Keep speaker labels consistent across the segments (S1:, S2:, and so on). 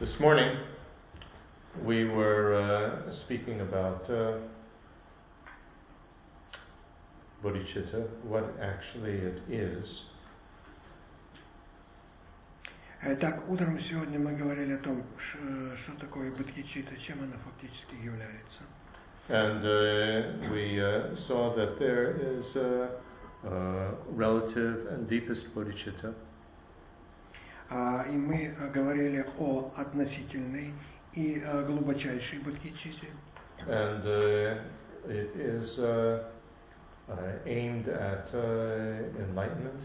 S1: This morning, we were uh, speaking about uh, bodhicitta, what actually it is.
S2: Итак, утром сегодня мы говорили о том, что такое бодхичитта, чем она фактически является.
S1: And uh, we uh, saw that there is a, a relative and deepest bodhicitta.
S2: Uh, и мы говорили о относительной и глубочайшей бодхичитте.
S1: And it is aimed at enlightenment.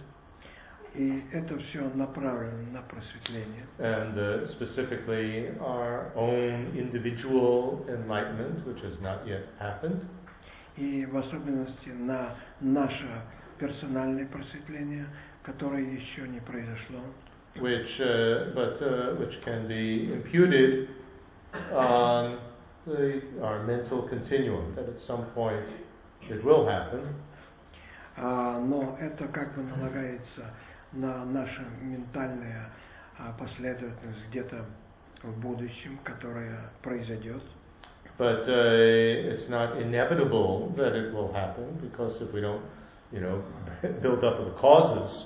S2: И это все направлено на просветление.
S1: And uh, specifically our own individual enlightenment, which has not yet happened.
S2: И в особенности на наше персональное просветление, которое еще не произошло.
S1: Which, uh, but uh, which can be imputed on the, our mental continuum, that at some point it will happen.
S2: Uh, но это как бы налагается на нашу ментальную последовательность где-то в будущем, которая произойдет.
S1: But uh, it's not inevitable that it will happen because if we don't, you know, build up the causes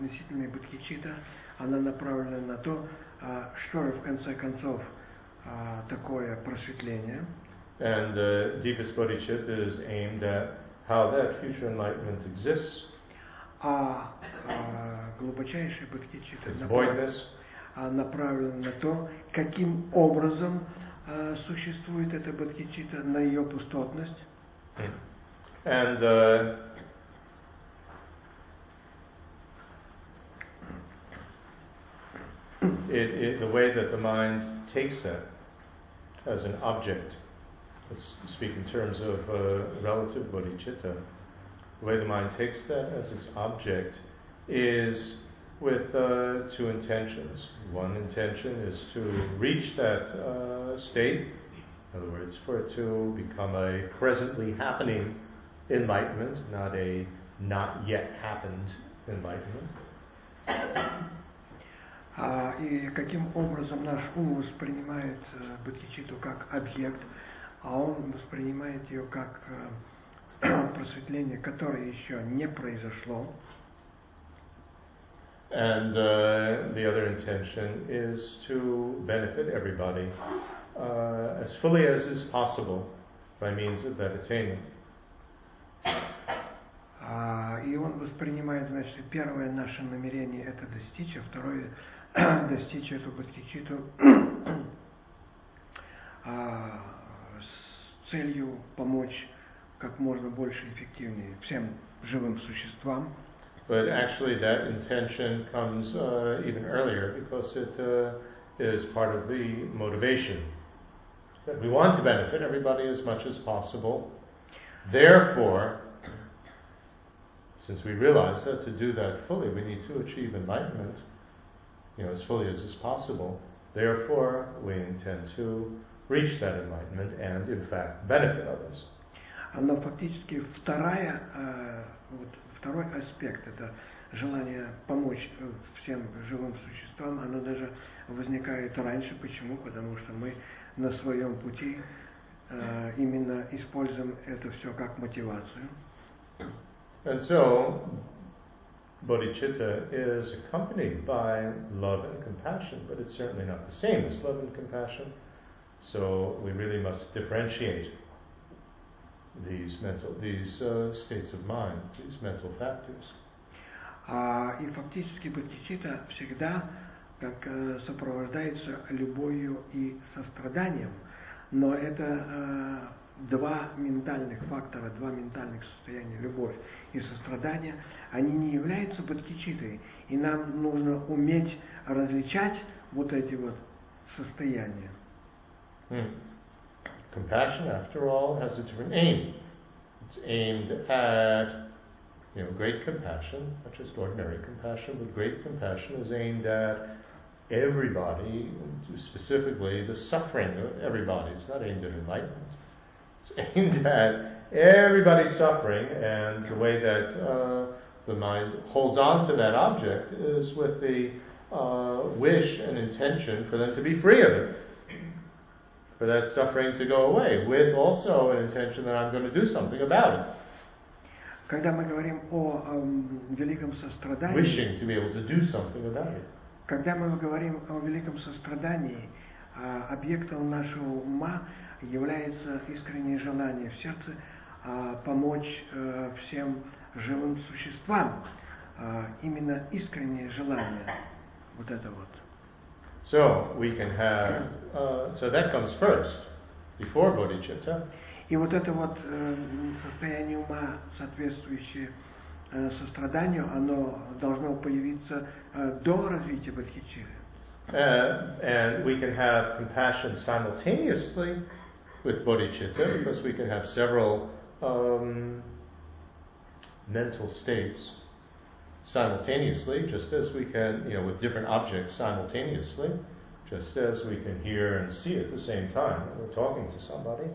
S2: относительная бодхичитта, она направлена на то, что же в конце концов такое просветление.
S1: And the deepest bodhicitta is aimed at how that future enlightenment exists.
S2: а, а глубочайший бодхичитта направлен на то, каким образом а, существует эта бодхичитта, на ее пустотность.
S1: And uh, it, it, the way that the mind takes that as an object, let's speak in terms of uh, relative bodhicitta, the way the mind takes that as its object is with uh, two intentions. One intention is to reach that uh, state, in other words, for it to become a presently happening enlightenment, not a not yet happened enlightenment.
S2: А, и каким образом наш ум воспринимает э, бодхичитту как объект, а он воспринимает ее как э, просветление, которое еще не произошло.
S1: And uh, the other intention is to benefit everybody uh, as fully as is possible by means of that attainment.
S2: Uh, и он воспринимает, значит, первое наше намерение это достичь, а второе достичь эту бодхичиту с целью помочь как можно больше эффективнее всем живым существам.
S1: But actually, that intention comes uh, even earlier because it uh, is part of the motivation. That we want to benefit everybody as much as possible. Therefore, since we realize that to do that fully, we need to achieve enlightenment, you know, as fully as is possible. Therefore, we intend to reach that enlightenment and, in fact, benefit others.
S2: но фактически вторая, э, вот, второй аспект, это желание помочь э, всем живым существам, оно даже возникает раньше. Почему? Потому что мы на своем пути э, именно используем это все как мотивацию.
S1: And so, bodhicitta is accompanied by love and compassion, but it's certainly not the same as love and compassion. So we really must differentiate these mental, these uh, states of mind, these mental factors.
S2: А, и фактически бодхичитта всегда как э, сопровождается любовью и состраданием, но это э, два ментальных фактора, два ментальных состояния, любовь и сострадание, они не являются бодхичитой, и нам нужно уметь различать вот эти вот состояния.
S1: Hmm. Compassion, after all, has a different aim. It's aimed at, you know, great compassion, not just ordinary compassion, but great compassion is aimed at everybody, specifically the suffering of everybody. It's not aimed at enlightenment. It's aimed at everybody suffering, and the way that uh, the mind holds on to that object is with the uh, wish and intention for them to be free of it, for that suffering to go away, with also an intention that I'm going to do something about it.
S2: Когда мы говорим о, о великом сострадании,
S1: wishing to be able to do something about it.
S2: когда мы говорим о великом сострадании, а, объектом нашего ума является искреннее желание в сердце а, помочь а, всем живым существам. А, именно искреннее желание. Вот это вот.
S1: So we can have, uh, so that comes first, before bodhicitta.
S2: И вот это вот э, состояние ума, соответствующее э, состраданию, оно должно появиться э, до развития бодхичитты.
S1: Uh, and we can have compassion simultaneously with bodhicitta because we can have several um, mental states simultaneously, just as we can, you know, with different objects simultaneously, just as we can hear and see at the same time when we're talking to somebody.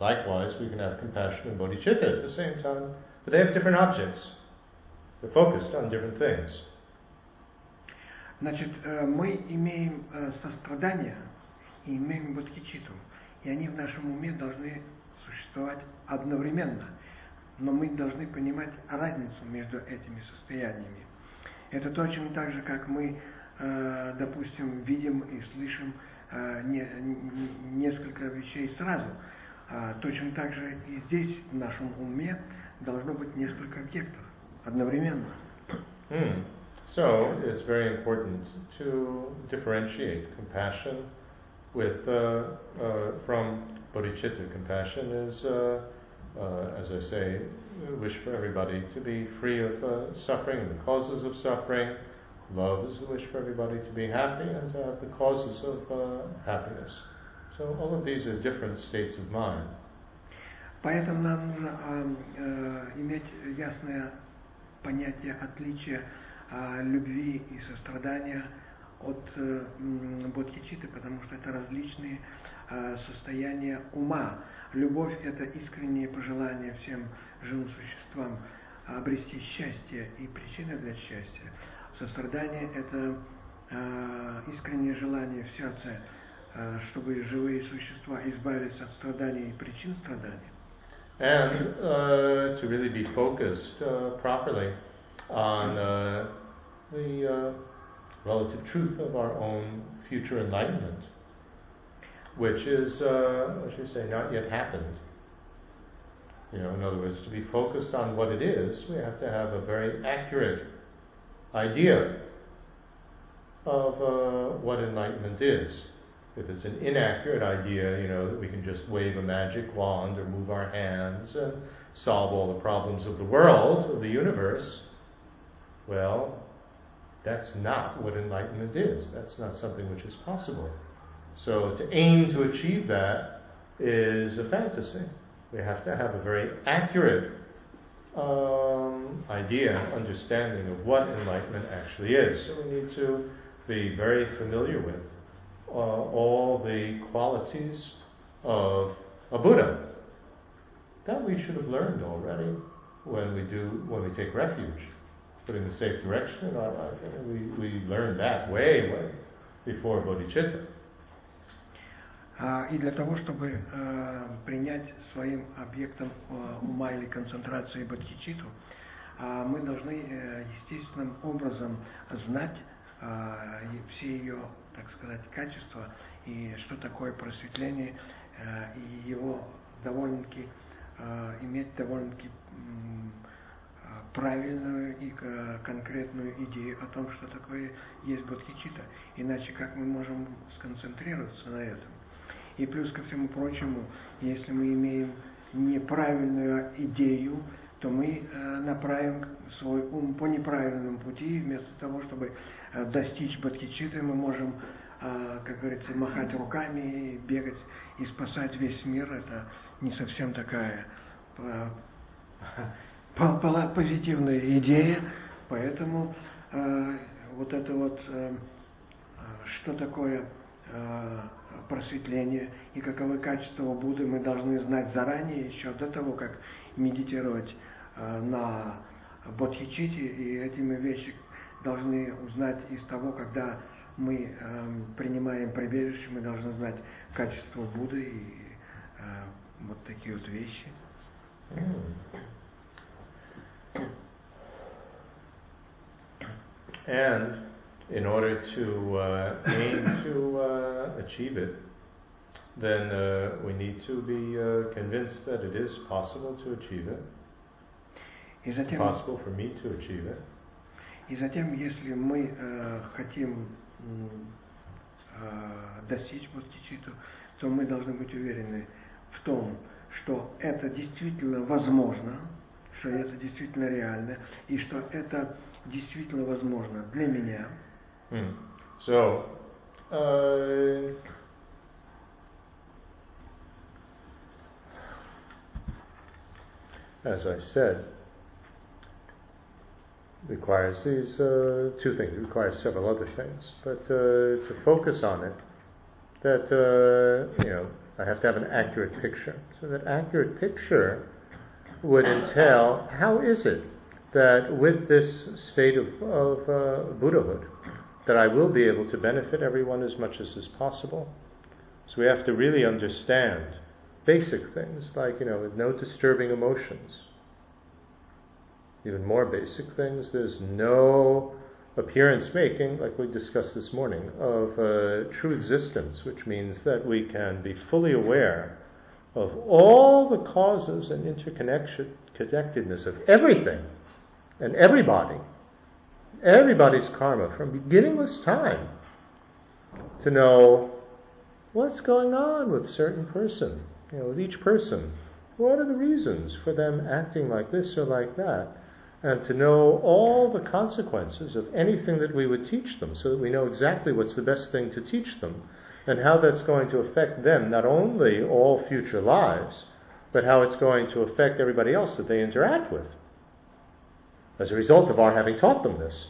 S1: Likewise, we can have compassion and bodhicitta at the same time, but they have different objects. They're focused on different things.
S2: Значит, э, мы имеем э, сострадание и имеем бодхичиту, И они в нашем уме должны существовать одновременно – но мы должны понимать разницу между этими состояниями. Это точно так же, как мы, э, допустим, видим и слышим э, не, не, несколько вещей сразу. А точно так же и здесь, в нашем уме, должно быть несколько объектов одновременно.
S1: Mm. So it's very important to differentiate compassion with uh, uh, from bodhicitta. Compassion is uh, uh, as I say, wish for everybody to be free of uh, suffering and the causes of suffering. Love is the wish for everybody to be happy and to have the causes of uh, happiness. So all of these are different states of mind.
S2: Поэтому нам нужно э, э, иметь ясное понятие отличия э, любви и сострадания от э, бодхичиты, потому что это различные э, состояния ума. Любовь – это искреннее пожелание всем живым существам обрести счастье и причины для счастья. Сострадание – это э, искреннее желание в сердце, э, чтобы живые существа избавились от страданий и причин страданий.
S1: And uh, to really be focused uh, properly on uh, the uh, relative truth of our own future enlightenment. which is, uh, what should we say, not yet happened. You know, in other words, to be focused on what it is, we have to have a very accurate idea of uh, what enlightenment is. If it's an inaccurate idea, you know, that we can just wave a magic wand or move our hands and solve all the problems of the world, of the universe, well, that's not what enlightenment is. That's not something which is possible. So to aim to achieve that is a fantasy. We have to have a very accurate um, idea, understanding of what enlightenment actually is. So we need to be very familiar with uh, all the qualities of a Buddha. That we should have learned already when we do when we take refuge, putting the safe direction in our we, we learned that way, way before bodhicitta.
S2: И для того, чтобы э, принять своим объектом э, ума или концентрации бодхичиту, э, мы должны естественным образом знать все ее, так сказать, качества и что такое просветление, и его довольно-таки иметь довольно-таки правильную и конкретную идею о том, что такое есть бодхичита. Иначе как мы можем сконцентрироваться на этом? И плюс ко всему прочему, если мы имеем неправильную идею, то мы э, направим свой ум по неправильному пути, вместо того, чтобы э, достичь бодхичиты, мы можем а, как говорится, махать руками бегать и спасать весь мир, это не совсем такая позитивная идея, поэтому э, вот это вот, э, что такое э, просветление и каковы качества Будды, мы должны знать заранее, еще до того, как медитировать на Бодхичите, и эти мы вещи должны узнать из того, когда мы принимаем прибежище, мы должны знать качество Будды и вот такие вот вещи.
S1: And in order to uh, aim to uh, achieve it, then uh, we need to be uh, convinced that it is possible to achieve it.
S2: И затем,
S1: possible for me to achieve it.
S2: И затем, если мы э, хотим э, достичь бодхичиту, то мы должны быть уверены в том, что это действительно возможно, что это действительно реально, и что это действительно возможно для меня.
S1: Mm. So, uh, as I said, requires these uh, two things. It requires several other things, but uh, to focus on it, that uh, you know, I have to have an accurate picture. So that accurate picture would entail how is it that with this state of, of uh, Buddhahood, that I will be able to benefit everyone as much as is possible. So we have to really understand basic things like, you know, no disturbing emotions. Even more basic things, there's no appearance making, like we discussed this morning, of uh, true existence, which means that we can be fully aware of all the causes and interconnectedness of everything and everybody, everybody's karma from beginningless time, to know what's going on with certain person, you know, with each person. What are the reasons for them acting like this or like that? and to know all the consequences of anything that we would teach them so that we know exactly what's the best thing to teach them and how that's going to affect them, not only all future lives, but how it's going to affect everybody else that they interact with as a result of our having taught them this.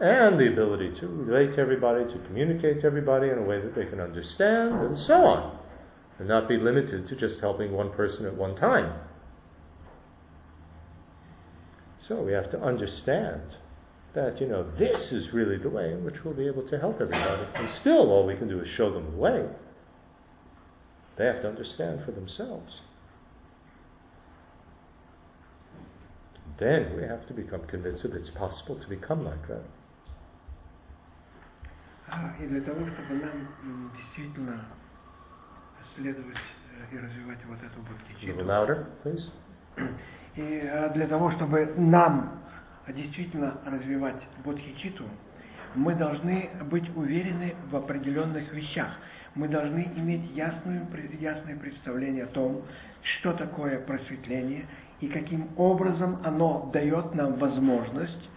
S1: And the ability to relate to everybody, to communicate to everybody in a way that they can understand, and so on and not be limited to just helping one person at one time. So we have to understand that, you know, this is really the way in which we'll be able to help everybody. And still, all we can do is show them the way. They have to understand for themselves. Then we have to become convinced that it's possible to become like that.
S2: И для того, чтобы нам действительно следовать и развивать вот эту бодхичиту.
S1: louder, please.
S2: И для того, чтобы нам действительно развивать бодхичиту, мы должны быть уверены в определенных вещах. Мы должны иметь ясную, ясное представление о том, что такое просветление и каким образом оно дает нам возможность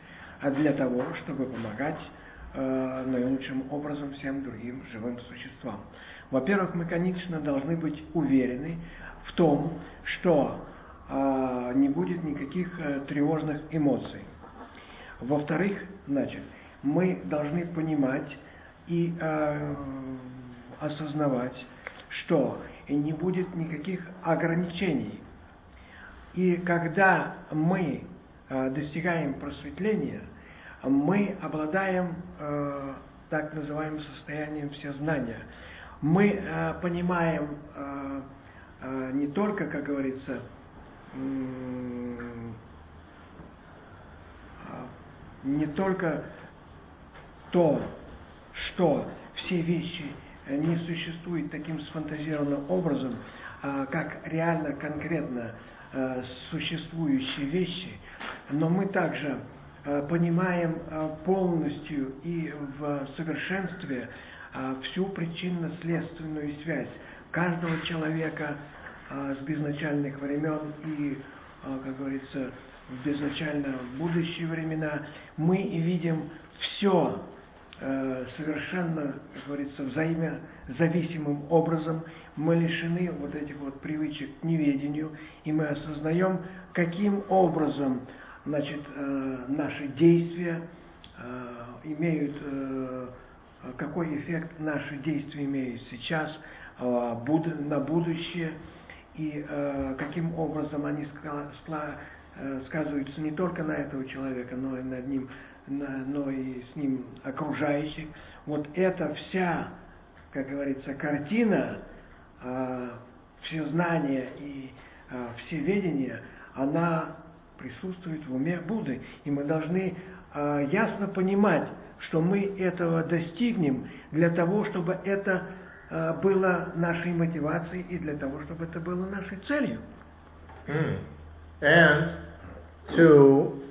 S2: для того, чтобы помогать э, наилучшим образом всем другим живым существам. Во-первых, мы, конечно, должны быть уверены в том, что э, не будет никаких э, тревожных эмоций. Во-вторых, значит, мы должны понимать и э, осознавать, что не будет никаких ограничений. И когда мы э, достигаем просветления, мы обладаем э, так называемым состоянием всезнания – мы э, понимаем э, э, не только, как говорится, не только то, что все вещи не существуют таким сфантазированным образом, э, как реально, конкретно э, существующие вещи, но мы также э, понимаем э, полностью и в совершенстве а, всю причинно-следственную связь каждого человека а, с безначальных времен и, а, как говорится, в безначально будущие времена, мы видим все э, совершенно, как говорится, взаимозависимым образом. Мы лишены вот этих вот привычек к неведению, и мы осознаем, каким образом значит, э, наши действия э, имеют, какой эффект наши действия имеют сейчас, э, на будущее, и каким образом они скла, э, сказываются не только на этого человека, но и над ним но и с ним окружающих. Вот эта вся, как говорится, картина, а, все знания и а, все ведения, она присутствует в уме Будды. И мы должны а, ясно понимать, что мы этого достигнем для того, чтобы это было нашей мотивацией и для того, чтобы это было нашей целью.
S1: And to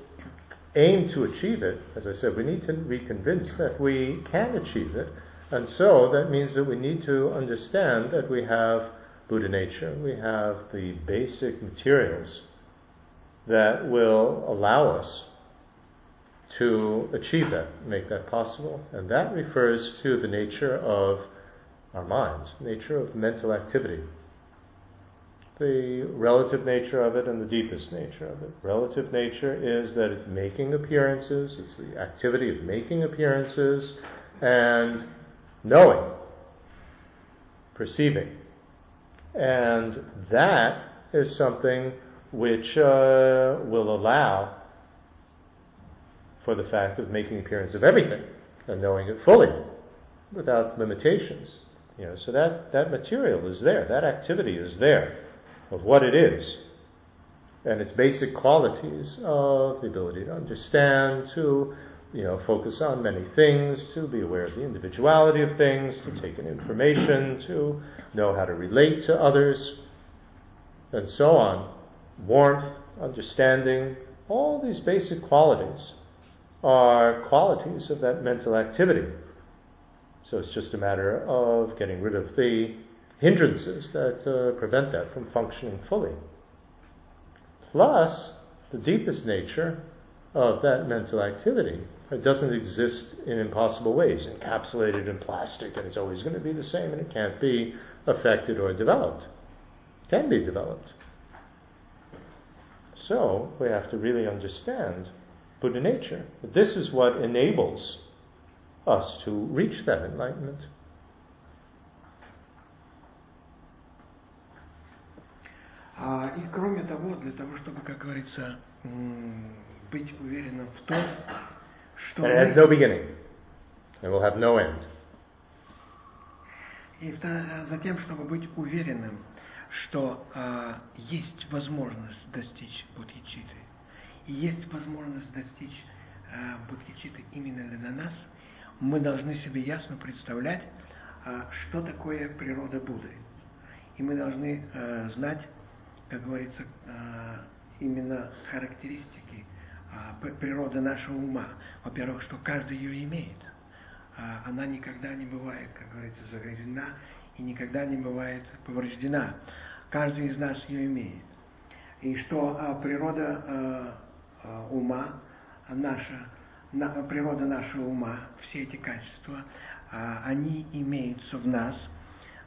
S1: aim to achieve it, as I said, we need to be convinced that we can achieve it. And so that means that we need to understand that we have Buddha nature, we have the basic materials that will allow us to achieve that, make that possible. And that refers to the nature of our minds, the nature of mental activity the relative nature of it and the deepest nature of it. Relative nature is that it's making appearances, it's the activity of making appearances and knowing, perceiving. And that is something which uh, will allow for the fact of making appearance of everything and knowing it fully without limitations. You know, so that, that material is there, that activity is there of what it is and its basic qualities of the ability to understand, to you know, focus on many things, to be aware of the individuality of things, to take in information, to know how to relate to others, and so on. Warmth, understanding, all these basic qualities are qualities of that mental activity. So it's just a matter of getting rid of the hindrances that uh, prevent that from functioning fully. Plus, the deepest nature of that mental activity it doesn't exist in impossible ways, encapsulated in plastic, and it's always going to be the same, and it can't be affected or developed. It can be developed. So we have to really understand Buddha nature. This is what enables us to reach that enlightenment.
S2: И кроме того, для того, чтобы, как говорится, быть уверенным в том, что...
S1: It has no beginning. It will have no end.
S2: И затем, чтобы быть уверенным, что а, есть возможность достичь будхичиты, и есть возможность достичь а, будхичиты именно для нас, мы должны себе ясно представлять, а, что такое природа Будды. И мы должны а, знать, как говорится, а, именно характеристики а, природы нашего ума. Во-первых, что каждый ее имеет. А, она никогда не бывает, как говорится, загрязнена и никогда не бывает повреждена. Каждый из нас ее имеет. И что природа ума, наша, природа нашего ума, все эти качества, они имеются в нас.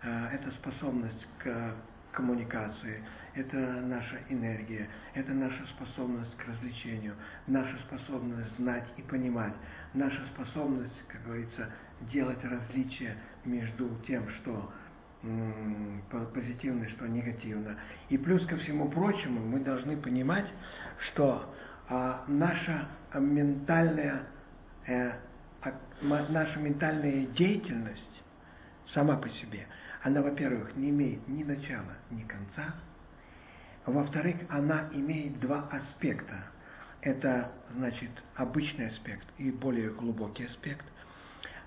S2: Это способность к коммуникации, это наша энергия, это наша способность к развлечению, наша способность знать и понимать, наша способность, как говорится, делать различия между тем, что позитивно, что негативно. И плюс ко всему прочему, мы должны понимать, что а, наша ментальная, э, а, наша ментальная деятельность сама по себе – она, во-первых, не имеет ни начала, ни конца. Во-вторых, она имеет два аспекта. Это, значит, обычный аспект и более глубокий аспект.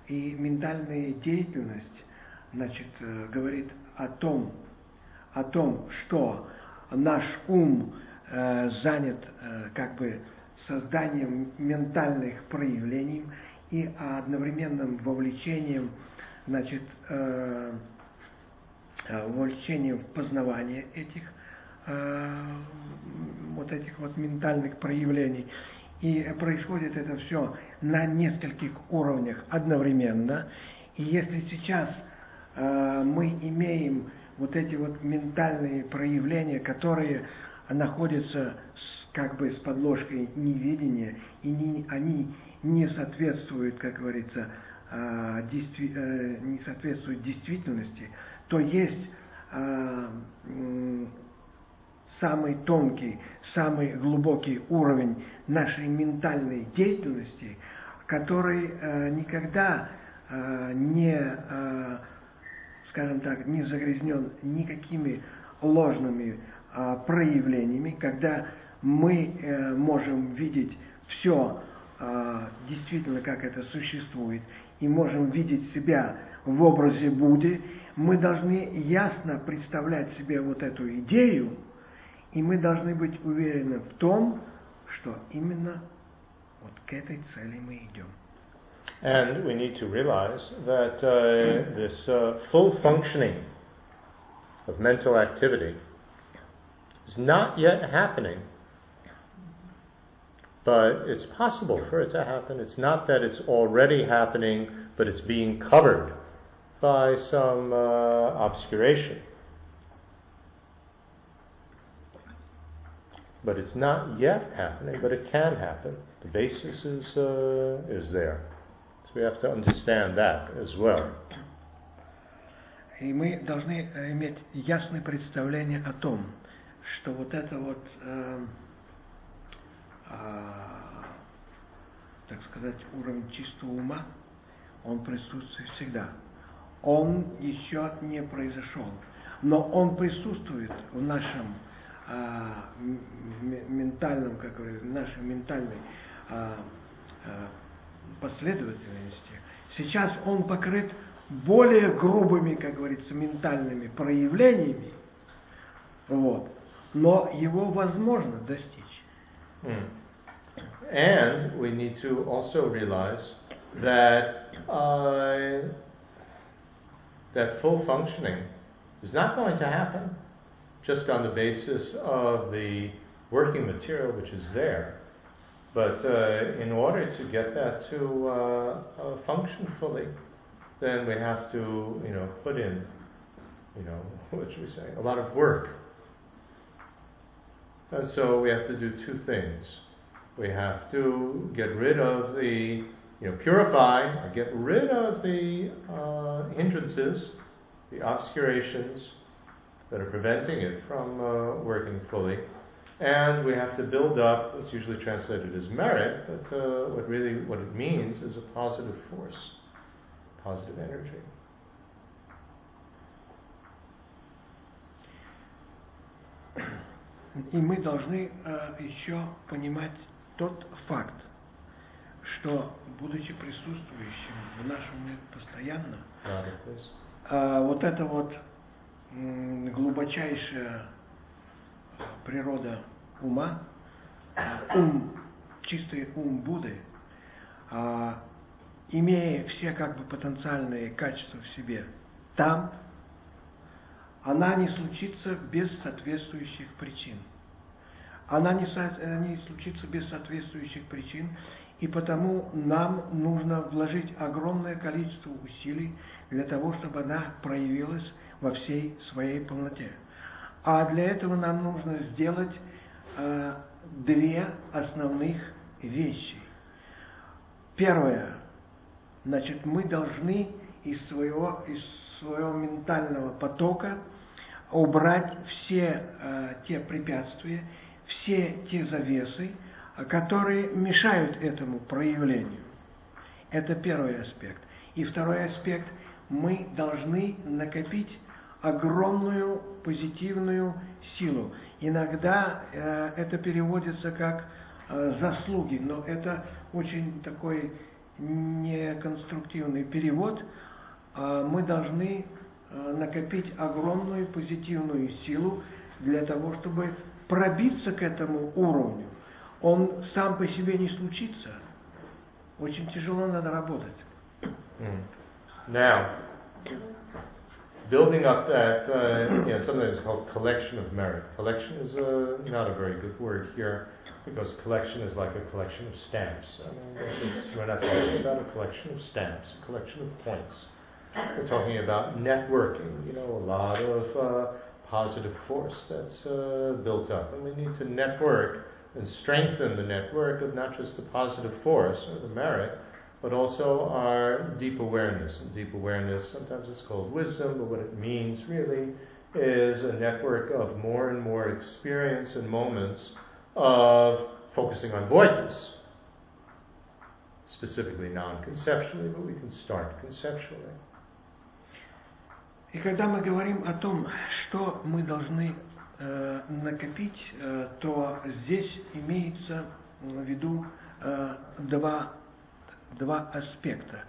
S2: И ментальная деятельность, значит, э, говорит о том, о том, что наш ум э, занят э, как бы созданием ментальных проявлений и одновременным вовлечением, значит, э, увлечение в познавание этих вот этих вот ментальных проявлений. И происходит это все на нескольких уровнях одновременно. И если сейчас э, мы имеем вот эти вот ментальные проявления, которые находятся с, как бы с подложкой неведения, и не, они не соответствуют, как говорится, э, действи, э, не соответствуют действительности, то есть э, самый тонкий, самый глубокий уровень нашей ментальной деятельности, который э, никогда э, не, э, скажем так, не загрязнен никакими ложными э, проявлениями, когда мы э, можем видеть все э, действительно, как это существует, и можем видеть себя в образе Будды, мы должны ясно представлять себе вот эту идею, и мы должны быть уверены в том, что именно вот к этой цели мы идем.
S1: And we need to realize that uh, this uh, full functioning of mental activity is not yet happening, but it's possible for it to happen. It's not that it's already happening, but it's being covered by some uh, obscuration. But it's not yet happening, but it can happen. The basis is, uh, is there. So we have to understand that as well.
S2: И мы должны иметь ясное представление о том, что вот это вот, э, э, так сказать, уровень чистого ума, он присутствует всегда. Он еще не произошел, но он присутствует в нашем а, ментальном, как говорят, нашей ментальной а, а, последовательности. Сейчас он покрыт более грубыми, как говорится, ментальными проявлениями, вот, но его возможно достичь.
S1: And we need to also realize that uh, that full functioning is not going to happen just on the basis of the working material which is there. But uh, in order to get that to uh, uh, function fully, then we have to, you know, put in, you know, what should we say, a lot of work. And so we have to do two things. We have to get rid of the, you know, purify, get rid of the uh, hindrances, the obscurations, that are preventing it from uh, working fully. And we have to build up, it's usually translated as merit, but uh, what really what it means is a positive force, positive energy.
S2: И мы должны э, еще понимать тот факт, что, будучи присутствующим в нашем мире постоянно, э, вот это вот глубочайшая природа ума, ум, чистый ум Будды, а, имея все как бы потенциальные качества в себе там, она не случится без соответствующих причин. Она не, не случится без соответствующих причин, и потому нам нужно вложить огромное количество усилий для того, чтобы она проявилась во всей своей полноте. А для этого нам нужно сделать э, две основных вещи. Первое, значит, мы должны из своего, из своего ментального потока убрать все э, те препятствия, все те завесы, которые мешают этому проявлению. Это первый аспект. И второй аспект, мы должны накопить огромную позитивную силу. Иногда э, это переводится как э, заслуги, но это очень такой неконструктивный перевод. Э, мы должны э, накопить огромную позитивную силу для того, чтобы пробиться к этому уровню. Он сам по себе не случится. Очень тяжело надо работать.
S1: Mm. Now, building up that, uh, you know, something that's called collection of merit. Collection is a, not a very good word here because collection is like a collection of stamps. I mean, we're not talking about a collection of stamps, a collection of points. We're talking about networking, you know, a lot of uh, positive force that's uh, built up. And we need to network and strengthen the network of not just the positive force or the merit, but also our deep awareness. And deep awareness, sometimes it's called wisdom, but what it means really is a network of more and more experience and moments of focusing on voidness. Specifically non-conceptually, but we can start conceptually.
S2: И когда мы говорим о том, что мы должны э, накопить, э, то здесь имеется в виду э, два два аспекта.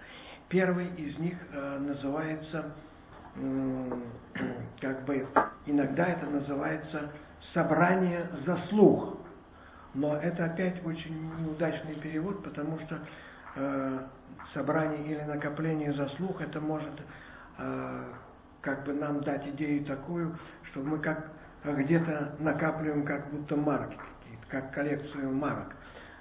S2: Первый из них э, называется, э, как бы, иногда это называется собрание заслуг. Но это опять очень неудачный перевод, потому что э, собрание или накопление заслуг, это может э, как бы нам дать идею такую, что мы как где-то накапливаем как будто марки какие-то, как коллекцию марок.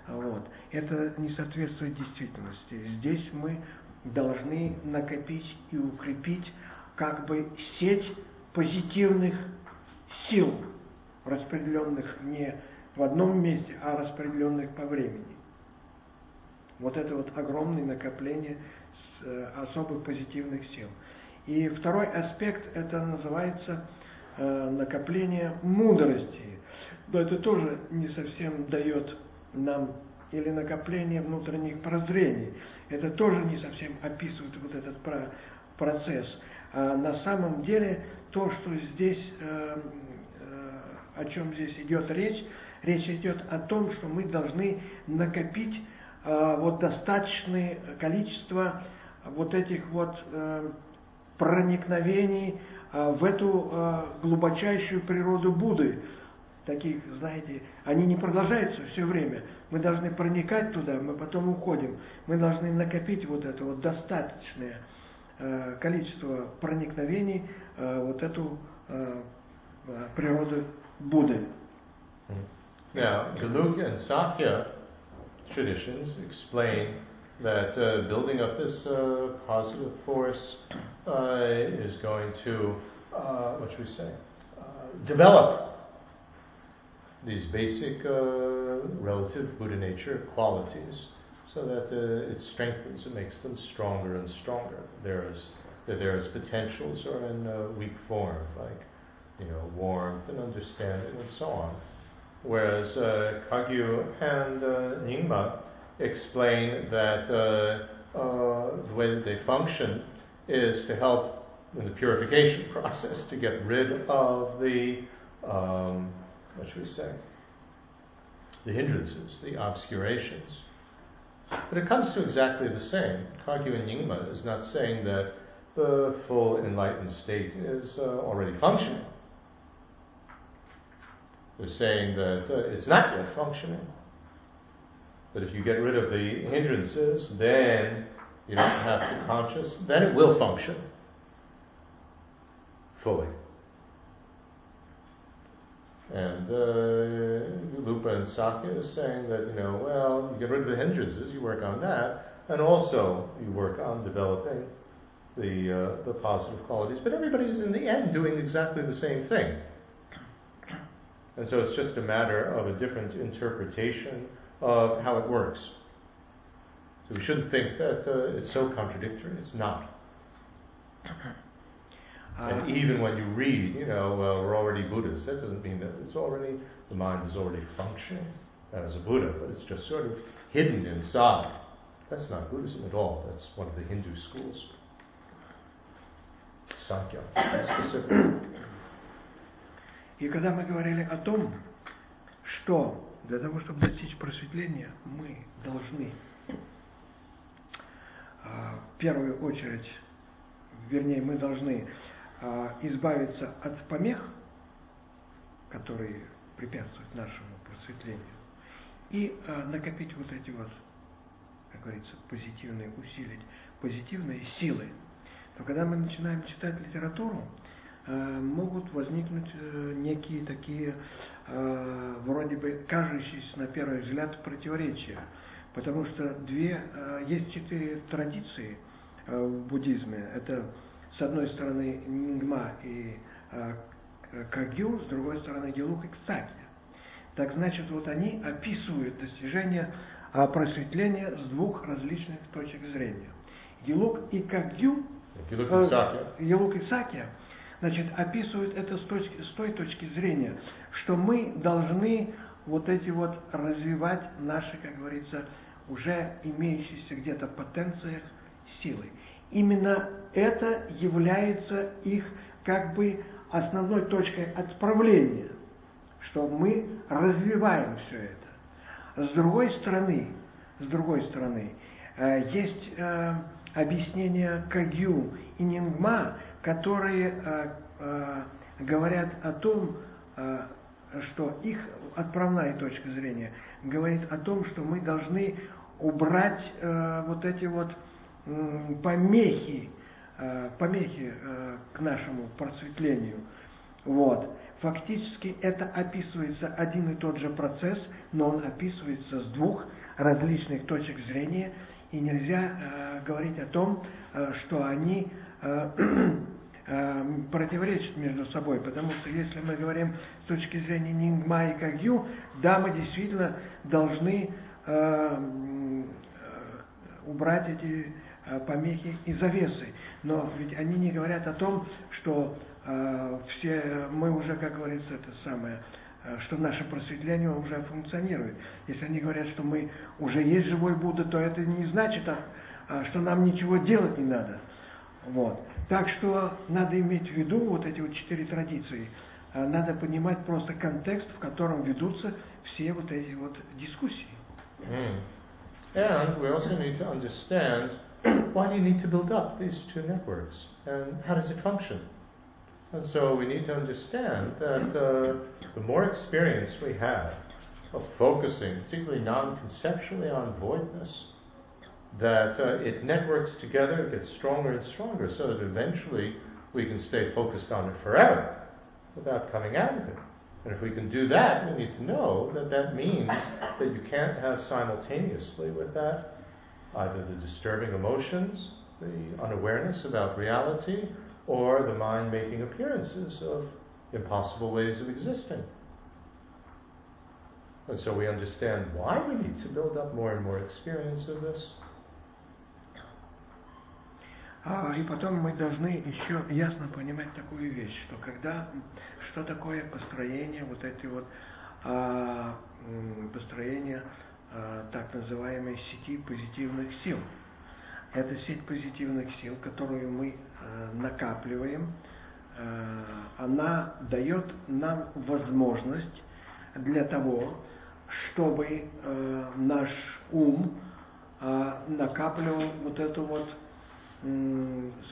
S2: Вот. Это не соответствует действительности. Здесь мы должны накопить и укрепить как бы сеть позитивных сил, распределенных не в одном месте, а распределенных по времени. Вот это вот огромное накопление э, особых позитивных сил. И второй аспект, это называется накопление мудрости. Но это тоже не совсем дает нам или накопление внутренних прозрений. Это тоже не совсем описывает вот этот процесс. А на самом деле то, что здесь, э, э, о чем здесь идет речь, речь идет о том, что мы должны накопить э, вот достаточное количество вот этих вот проникновений в эту глубочайшую природу Будды, таких, знаете, они не продолжаются все время. Мы должны проникать туда, мы потом уходим. Мы должны накопить вот это вот достаточное э, количество проникновений, э, вот эту э, природу Будды.
S1: Now, Gelug and Sakya traditions explain that uh, building up this uh, positive force uh, is going to, uh, what should we say, uh, develop these basic uh, relative Buddha nature qualities so that it strengthens, it makes them stronger and stronger. There's, there's potentials are in weak form, like you know, warmth and understanding and so on. Whereas Kagyu and Nyingma explain that uh, uh, the way that they function is to help in the purification process to get rid of the um, what should we say? The hindrances, the obscurations. But it comes to exactly the same. Kagyu and Nyingma is not saying that the full enlightened state is uh, already functioning. They're saying that uh, it's not yet functioning. But if you get rid of the hindrances, then you don't have to conscious, then it will function fully. And uh, Lupa and Sakya is saying that, you know, well, you get rid of the hindrances, you work on that, and also you work on developing the, uh, the positive qualities. But everybody is in the end doing exactly the same thing. And so it's just a matter of a different interpretation of how it works. So we shouldn't think that uh, it's so contradictory. It's not. And uh, even when you read, you know, well, we're already Buddhas, that doesn't mean that it's already, the mind is already functioning as a Buddha, but it's just sort of hidden inside. That's not Buddhism at all. That's one of the Hindu schools. Sankhya, specific.
S2: И когда мы говорили о том, что для того, чтобы достичь просветления, мы должны в первую очередь, вернее, мы должны а, избавиться от помех, которые препятствуют нашему просветлению, и а, накопить вот эти вот, как говорится, позитивные, усилить позитивные силы, то когда мы начинаем читать литературу, могут возникнуть э, некие такие, э, вроде бы кажущиеся на первый взгляд противоречия. Потому что две, есть четыре традиции в буддизме. Это с одной стороны Нингма и Кагю, с другой стороны Гелук и Ксаки. Так значит, вот они описывают достижение просветления с двух различных точек зрения. Гелук и Кагю Елук и Сакия, значит, описывают это с, точки, с той точки зрения, что мы должны вот эти вот развивать наши, как говорится, уже имеющиеся где-то потенциях силы. Именно это является их как бы основной точкой отправления, что мы развиваем все это. С другой стороны, с другой стороны, э, есть э, объяснения Кагю и Нингма, которые э, э, говорят о том, э, что их отправная точка зрения говорит о том, что мы должны убрать вот эти вот помехи, помехи к нашему просветлению. Вот. Фактически это описывается один и тот же процесс, но он описывается с двух различных точек зрения, и нельзя э, говорить о том, э, что они противоречат между собой, потому что если мы говорим с точки зрения Нингма и Кагью, да, мы действительно должны э, э, убрать эти э, помехи и завесы, но ведь они не говорят о том, что э, все мы уже, как говорится, это самое, Э, что наше просветление уже функционирует. Если они говорят, что мы уже есть живой Будда, то это не значит, а, что нам ничего делать не надо. Вот. Так что надо иметь в виду вот эти вот четыре традиции. Э, надо понимать просто контекст, в котором ведутся все вот эти вот дискуссии.
S1: Mm. And we also need to understand why do you need to build up these two networks and how does it function? And so we need to understand that uh, the more experience we have of focusing, particularly non conceptually, on voidness, that uh, it networks together, it gets stronger and stronger, so that eventually we can stay focused on it forever without coming out of it. And if we can do that, we need to know that that means that you can't have simultaneously with that either the disturbing emotions, the unawareness about reality, or the mind making appearances of impossible ways of existing. And so we understand why we need to build up more and more experience of this.
S2: А, и потом мы должны еще ясно понимать такую вещь, что когда, что такое построение вот этой вот а, построение а, так называемой сети позитивных сил. Это сеть позитивных сил, которую мы накапливаем, она дает нам возможность для того, чтобы наш ум накапливал вот эту вот,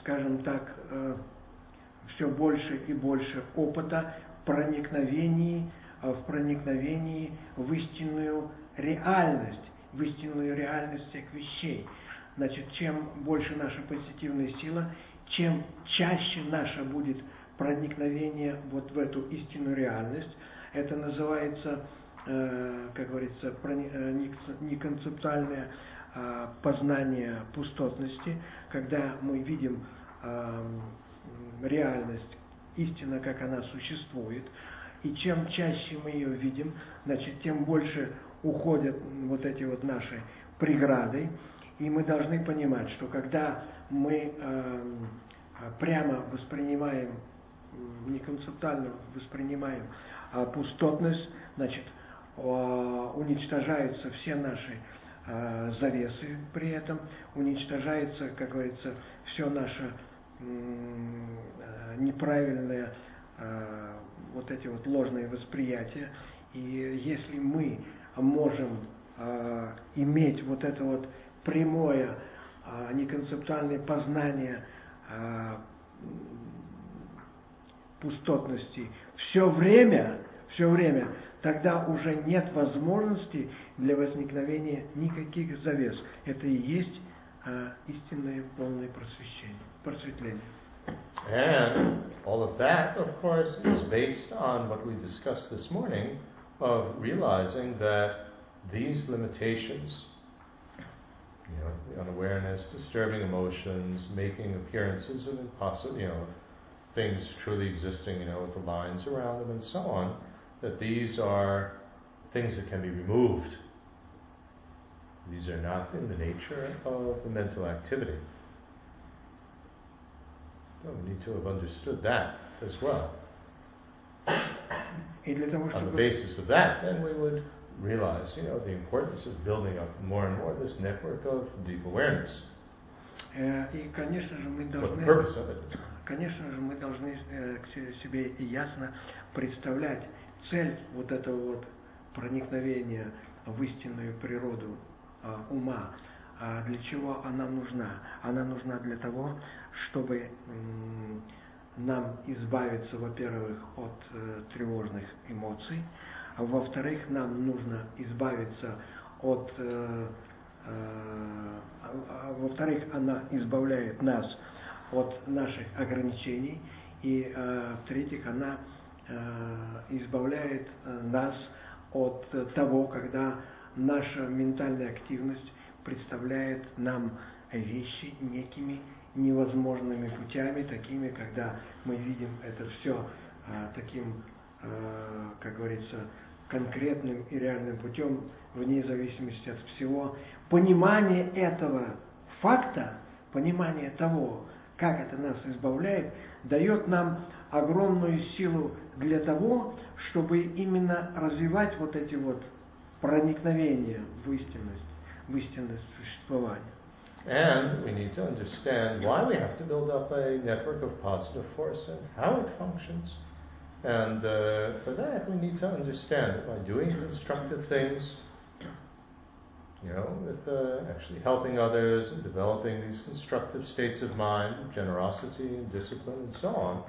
S2: скажем так, э, все больше и больше опыта проникновений, э, в проникновении в истинную реальность, в истинную реальность всех вещей. Значит, чем больше наша позитивная сила, чем чаще наше будет проникновение вот в эту истинную реальность, это называется, э, как говорится, неконцептуальное познание пустотности, когда мы видим реальность, истина, как она существует, и чем чаще мы ее видим, значит, тем больше уходят вот эти вот наши преграды, и мы должны понимать, что когда мы э, прямо воспринимаем, не концептуально воспринимаем а пустотность, значит, э, уничтожаются все наши э, завесы при этом, уничтожается, как говорится, все наше э, неправильное э, вот эти вот ложные восприятия. И если мы можем э, иметь вот это вот прямое, а не концептуальное познание пустотности все время, все время, тогда уже нет возможности для возникновения никаких завес. Это и есть истинное полное просвещение, просветление.
S1: And all of that, of course, is based on what we discussed this morning of realizing that these limitations, you know, the unawareness, disturbing emotions, making appearances of impossible, you know, things truly existing, you know, with the lines around them and so on, that these are things that can be removed. These are not in the nature of the mental activity. Well, we need to have understood that as well.
S2: И для того,
S1: On the
S2: чтобы
S1: basis of that, then we would realize, you know, the importance of building up more and more this network of deep awareness.
S2: Э, И, конечно же, мы
S1: What the
S2: должны,
S1: purpose of it is.
S2: конечно же, мы должны э, к се- себе ясно представлять цель вот этого вот проникновения в истинную природу а, ума. А для чего она нужна? Она нужна для того, чтобы нам избавиться, во-первых, от э, тревожных эмоций, а во-вторых, нам нужно избавиться от э, э, а- а во-вторых, она избавляет нас от наших ограничений, и в-третьих, она избавляет нас от того, когда наша ментальная активность представляет нам вещи некими невозможными путями, такими, когда мы видим это все таким, э, как говорится, конкретным и реальным путем, вне зависимости от всего. Понимание этого факта, понимание того, как это нас избавляет, дает нам огромную силу для того, чтобы именно развивать вот эти вот проникновения в истинность, в истинность существования.
S1: And we need to understand why we have to build up a network of positive force and how it functions. And uh, for that, we need to understand that by doing constructive things, you know, with uh, actually helping others and developing these constructive states of mind, generosity and discipline and so on,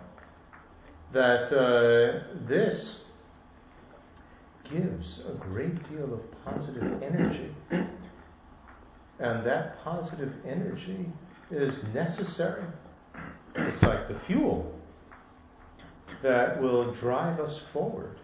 S1: that uh, this gives a great deal of positive energy. And that positive energy is necessary. It's like the fuel that will drive us forward,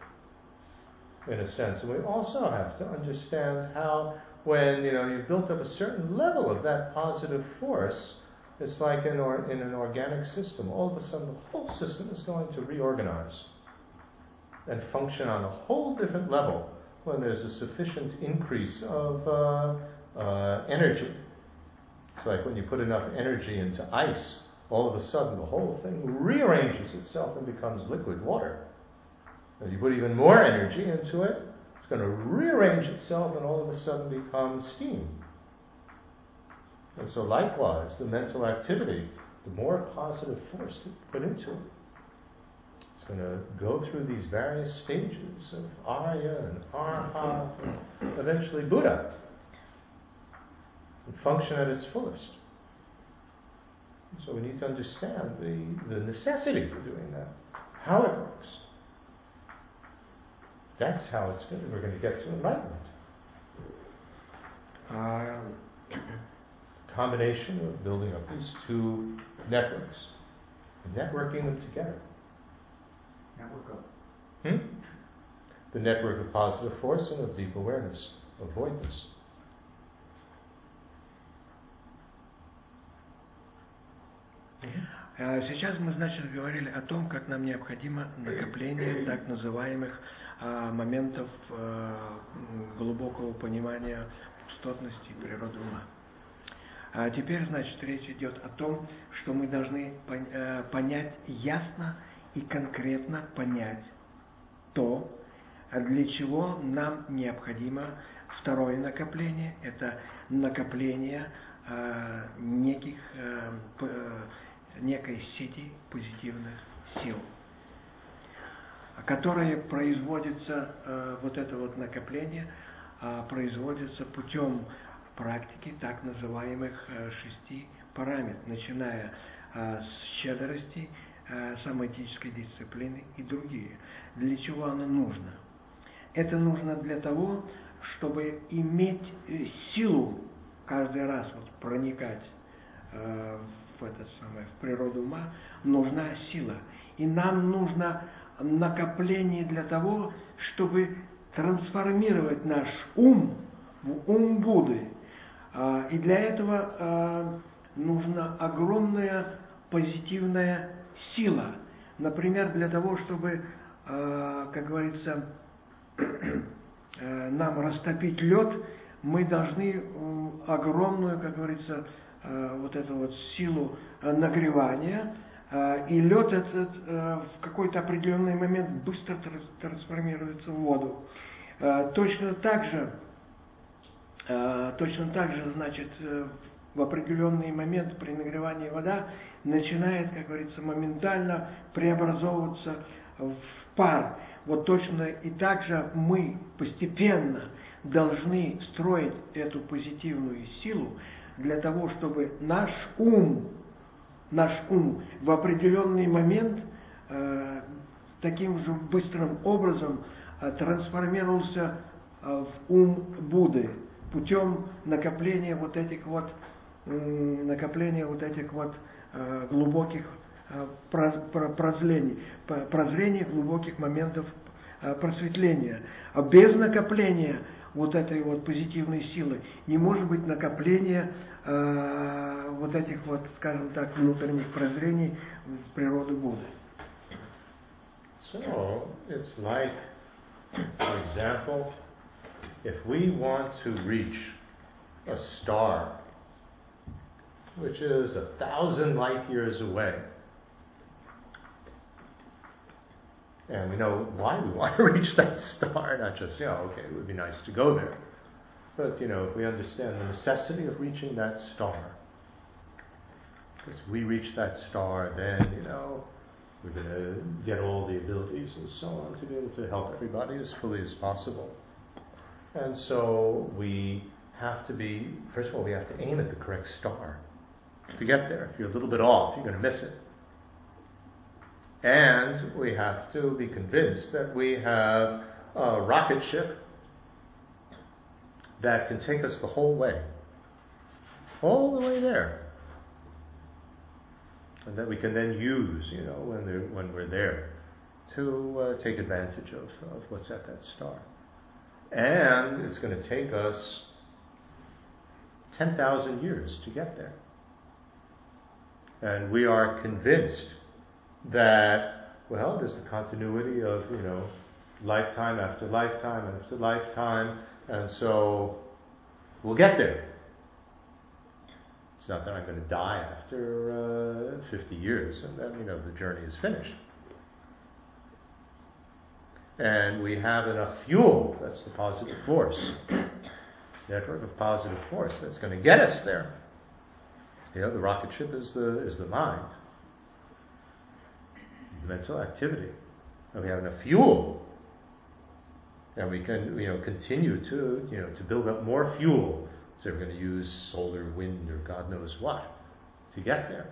S1: in a sense. And we also have to understand how, when you know you've built up a certain level of that positive force, it's like in, or, in an organic system. All of a sudden, the whole system is going to reorganize and function on a whole different level when there's a sufficient increase of uh, uh, energy. It's like when you put enough energy into ice, all of a sudden the whole thing rearranges itself and becomes liquid water. If you put even more energy into it, it's going to rearrange itself and all of a sudden become steam. And so, likewise, the mental activity, the more positive force that you put into it, it's going to go through these various stages of Arya and Arhat, and eventually Buddha, and function at its fullest. So we need to understand the, the necessity for doing that, how it works. That's how it's going we're going to get to enlightenment.
S2: А,
S1: Combination of building up these two networks and networking them together. Hmm? The network of positive force and of deep awareness, of voidness.
S2: А Сейчас мы, значит, говорили о том, как нам необходимо накопление так называемых а, моментов а, глубокого понимания пустотности и природы ума. А теперь, значит, речь идет о том, что мы должны пон- э, понять ясно и конкретно понять то, для чего нам необходимо второе накопление, это накопление э, неких, э, э, некой сети позитивных сил, которые производятся, э, вот это вот накопление, производится путем практики так называемых шести параметров, начиная с щедрости, э, самоэтической дисциплины и другие. Для чего оно нужно? Это нужно для того, чтобы иметь э, силу каждый раз, вот проникать э, в это самое, в природу ума, нужна сила. И нам нужно накопление для того, чтобы трансформировать наш ум в ум Будды. А, и для этого а, нужна огромная позитивная сила. Например, для того, чтобы, а, как говорится, нам растопить лед, мы должны огромную, как говорится, вот эту вот силу нагревания, и лед этот в какой-то определенный момент быстро трансформируется в воду. Точно так же Э, точно так же, значит, э, в определенный момент при нагревании вода начинает, как говорится, моментально преобразовываться в пар. Вот точно и так же мы постепенно должны строить эту позитивную силу для того, чтобы наш ум, наш ум в определенный момент э, таким же быстрым образом э, трансформировался э, в ум Будды путем накопления вот этих вот накопления вот этих вот э, глубоких э, прозрений, прозрений глубоких моментов э, просветления. А без накопления вот этой вот позитивной силы не может быть накопления вот этих вот, скажем так, внутренних прозрений в природу Будды.
S1: So, it's like, for example, if we want to reach a star, which is a thousand light years away, and we know why we want to reach that star, not just, you know, okay, it would be nice to go there. But, you know, if we understand the necessity of reaching that star, because we reach that star, then, you know, we're going to get all the abilities and so on to be able to help everybody as fully as possible. And so we have to be, first of all, we have to aim at the correct star to get there. If you're a little bit off, you're going to miss it. And we have to be convinced that we have a rocket ship that can take us the whole way, all the way there. And that we can then use, you know, when, when we're there to uh, take advantage of, of what's at that star. And it's going to take us 10,000 years to get there. And we are convinced that, well, there's the continuity of, you know, lifetime after lifetime after lifetime, and so we'll get there. It's not that I'm going to die after uh, 50 years and then, you know, the journey is finished and we have enough fuel, that's the positive force, network of positive force that's going to get us there. You know, the rocket ship is the is the mind, the mental activity, and we have enough fuel, and we can you know continue to you know to build up more fuel. So we're going to use solar, wind, or God knows what to get there.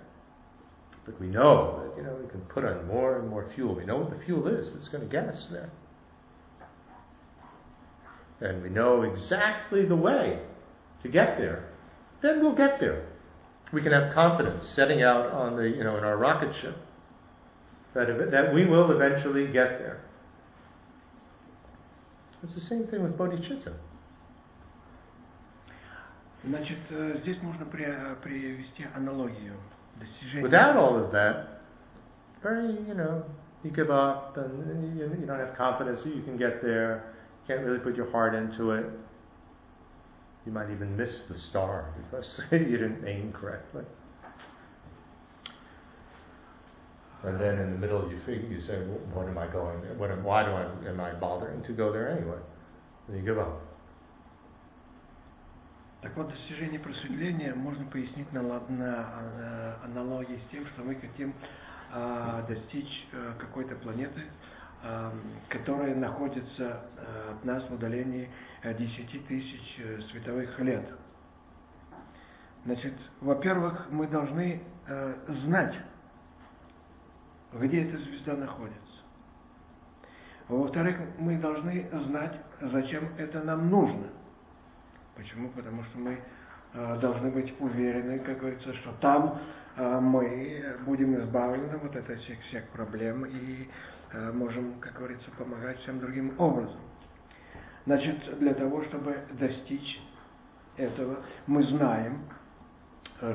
S1: But we know that, you know, we can put on more and more fuel. We know what the fuel is that's going to get us there. And we know exactly the way to get there. Then we'll get there We can have confidence setting out on the, you know, in our rocket ship that, that we will eventually get there. It's the same thing with bodhicitta.
S2: Значит, здесь можно привести аналогию.
S1: Without all of that, very, you know, you give up and you, you don't have confidence that you can get there. You can't really put your heart into it. You might even miss the star because you didn't aim correctly. And then in the middle, you figure, you say, well, "What am I going there? What am, why do I am I bothering to go there anyway?" And you give up.
S2: Так вот, достижение просветления можно пояснить на, на, на аналогии с тем, что мы хотим а, достичь а, какой-то планеты, а, которая находится а, от нас в удалении 10 тысяч э, световых лет. Значит, во-первых, мы должны знать, где эта звезда находится. Во-вторых, мы должны знать, зачем это нам нужно – Почему? Потому что мы э, должны быть уверены, как говорится, что там э, мы будем избавлены вот от этих всех проблем и э, можем, как говорится, помогать всем другим образом. Значит, для того, чтобы достичь этого, мы знаем,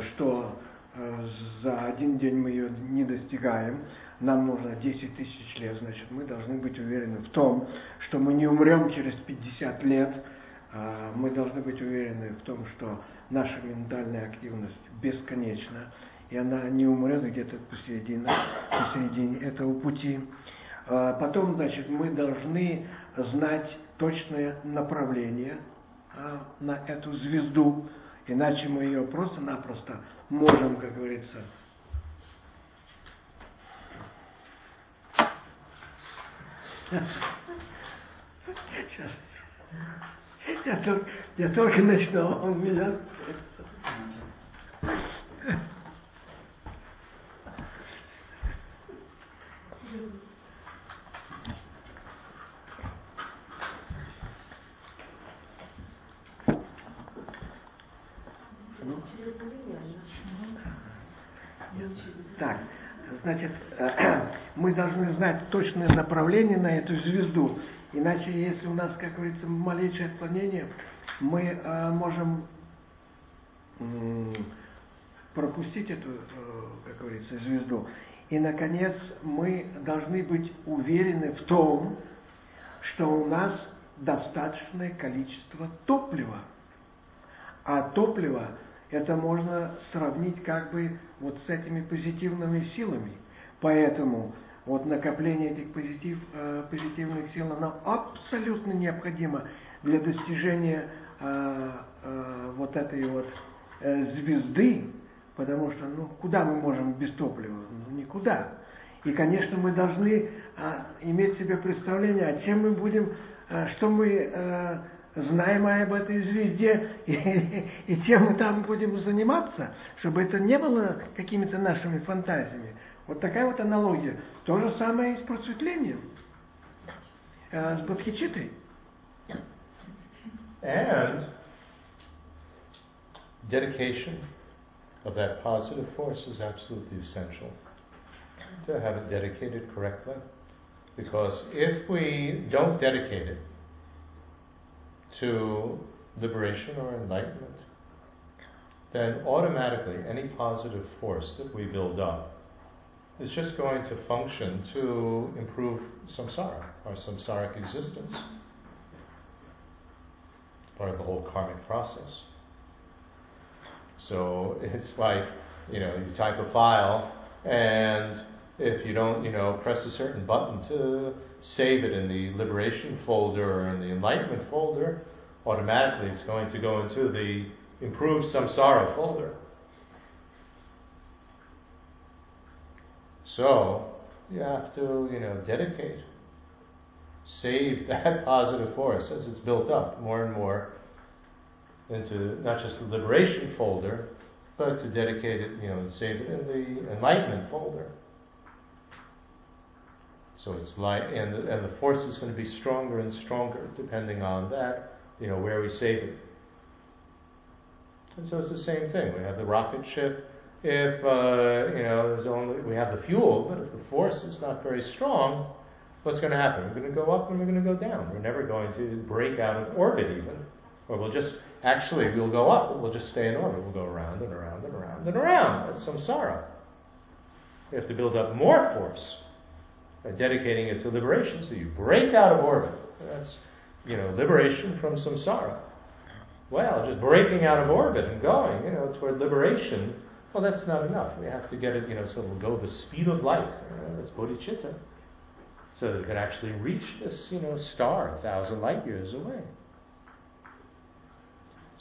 S2: что за один день мы ее не достигаем, нам нужно 10 тысяч лет, значит, мы должны быть уверены в том, что мы не умрем через 50 лет, мы должны быть уверены в том, что наша ментальная активность бесконечна, и она не умрет где-то посередине, посередине этого пути. А, потом, значит, мы должны знать точное направление а, на эту звезду, иначе мы ее просто-напросто можем, как говорится, Сейчас. Я только, я только начну, а он меня... Так, значит, мы должны знать точное направление на эту звезду. Иначе, если у нас, как говорится, малейшее отклонение, мы э, можем э, пропустить эту, э, как говорится, звезду. И, наконец, мы должны быть уверены в том, что у нас достаточное количество топлива. А топливо это можно сравнить как бы вот с этими позитивными силами. Поэтому вот накопление этих позитив, э, позитивных сил, оно абсолютно необходимо для достижения э, э, вот этой вот э, звезды, потому что, ну, куда мы можем без топлива? Ну, никуда. И, конечно, мы должны э, иметь себе представление, а чем мы будем, э, что мы э, знаем об этой звезде и, и чем мы там будем заниматься, чтобы это не было какими-то нашими фантазиями. Вот такая вот аналогия. То же самое и с просветлением, э, с Бодхичитой.
S1: And dedication of that positive force is absolutely essential to have it dedicated correctly. Because if we don't dedicate it to liberation or enlightenment, then automatically any positive force that we build up is just going to function to improve samsara, our samsaric existence. Part of the whole karmic process. So it's like, you know, you type a file and if you don't, you know, press a certain button to save it in the liberation folder or in the enlightenment folder, automatically it's going to go into the improved samsara folder. So you have to, you know, dedicate, save that positive force as it's built up more and more into not just the liberation folder, but to dedicate it, you know, and save it in the enlightenment folder. So it's like, and the, and the force is going to be stronger and stronger depending on that, you know, where we save it. And so it's the same thing. We have the rocket ship. If uh, you know, there's only we have the fuel, but if the force is not very strong, what's going to happen? We're going to go up and we're going to go down. We're never going to break out of orbit even, or we'll just actually we'll go up, we'll just stay in orbit. We'll go around and around and around and around. That's samsara. We have to build up more force by dedicating it to liberation. So you break out of orbit. That's you know liberation from samsara. Well, just breaking out of orbit and going, you know, toward liberation, well, that's not enough. We have to get it, you know, so it'll go the speed of light. Uh, that's bodhicitta. So that it could actually reach this, you know, star a thousand light years away.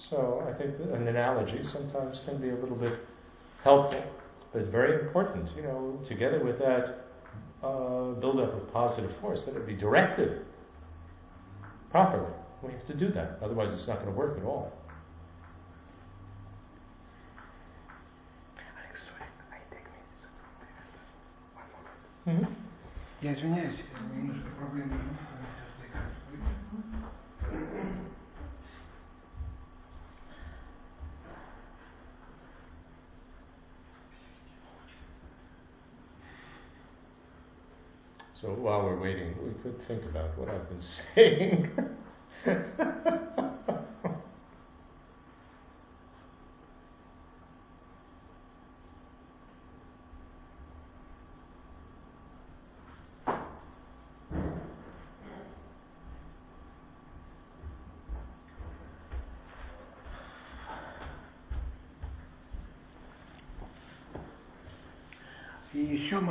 S1: So I think an analogy sometimes can be a little bit helpful, but very important, you know, together with that uh, buildup of positive force, that it be directed properly. We have to do that. Otherwise, it's not going to work at all.
S2: Я извиняюсь, немножко проблемы.
S1: So while we're waiting, we could think about what I've been saying.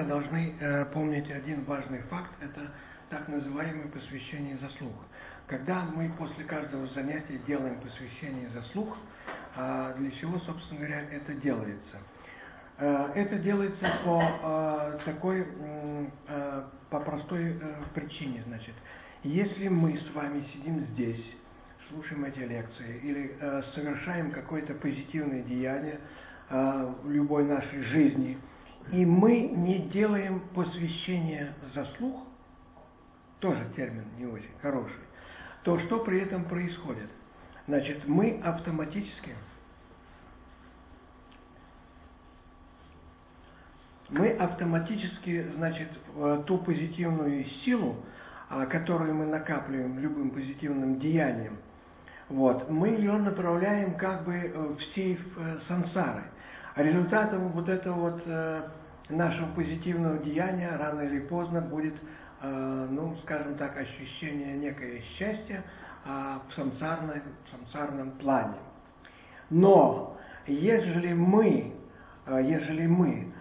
S2: должны э, помнить один важный факт, это так называемое посвящение заслуг. Когда мы после каждого занятия делаем посвящение заслуг, э, для чего, собственно говоря, это делается? Э, это делается по э, такой, э, по простой э, причине, значит. Если мы с вами сидим здесь, слушаем эти лекции или э, совершаем какое-то позитивное деяние э, в любой нашей жизни – и мы не делаем посвящение заслуг, тоже термин не очень хороший, то что при этом происходит? Значит, мы автоматически мы автоматически, значит, ту позитивную силу, а, которую мы накапливаем любым позитивным деянием, вот, мы ее направляем как бы в сейф э, сансары. Результатом вот этого вот э, нашего позитивного деяния рано или поздно будет, э, ну, скажем так, ощущение некое счастья э, в, самсарном, в самсарном плане. Но ежели мы, э, ежели мы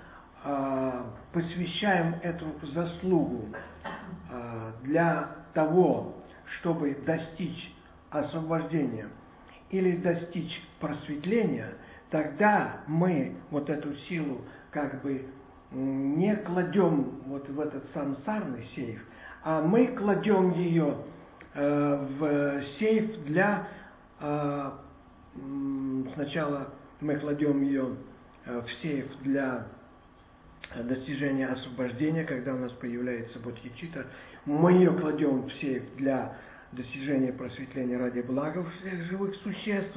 S2: посвящаем эту заслугу для того, чтобы достичь освобождения или достичь просветления – тогда мы вот эту силу как бы не кладем вот в этот самсарный сейф, а мы кладем ее э, в сейф для э, сначала мы кладем ее э, в сейф для достижения освобождения, когда у нас появляется бодхичита, мы ее кладем в сейф для достижения просветления ради блага всех живых существ,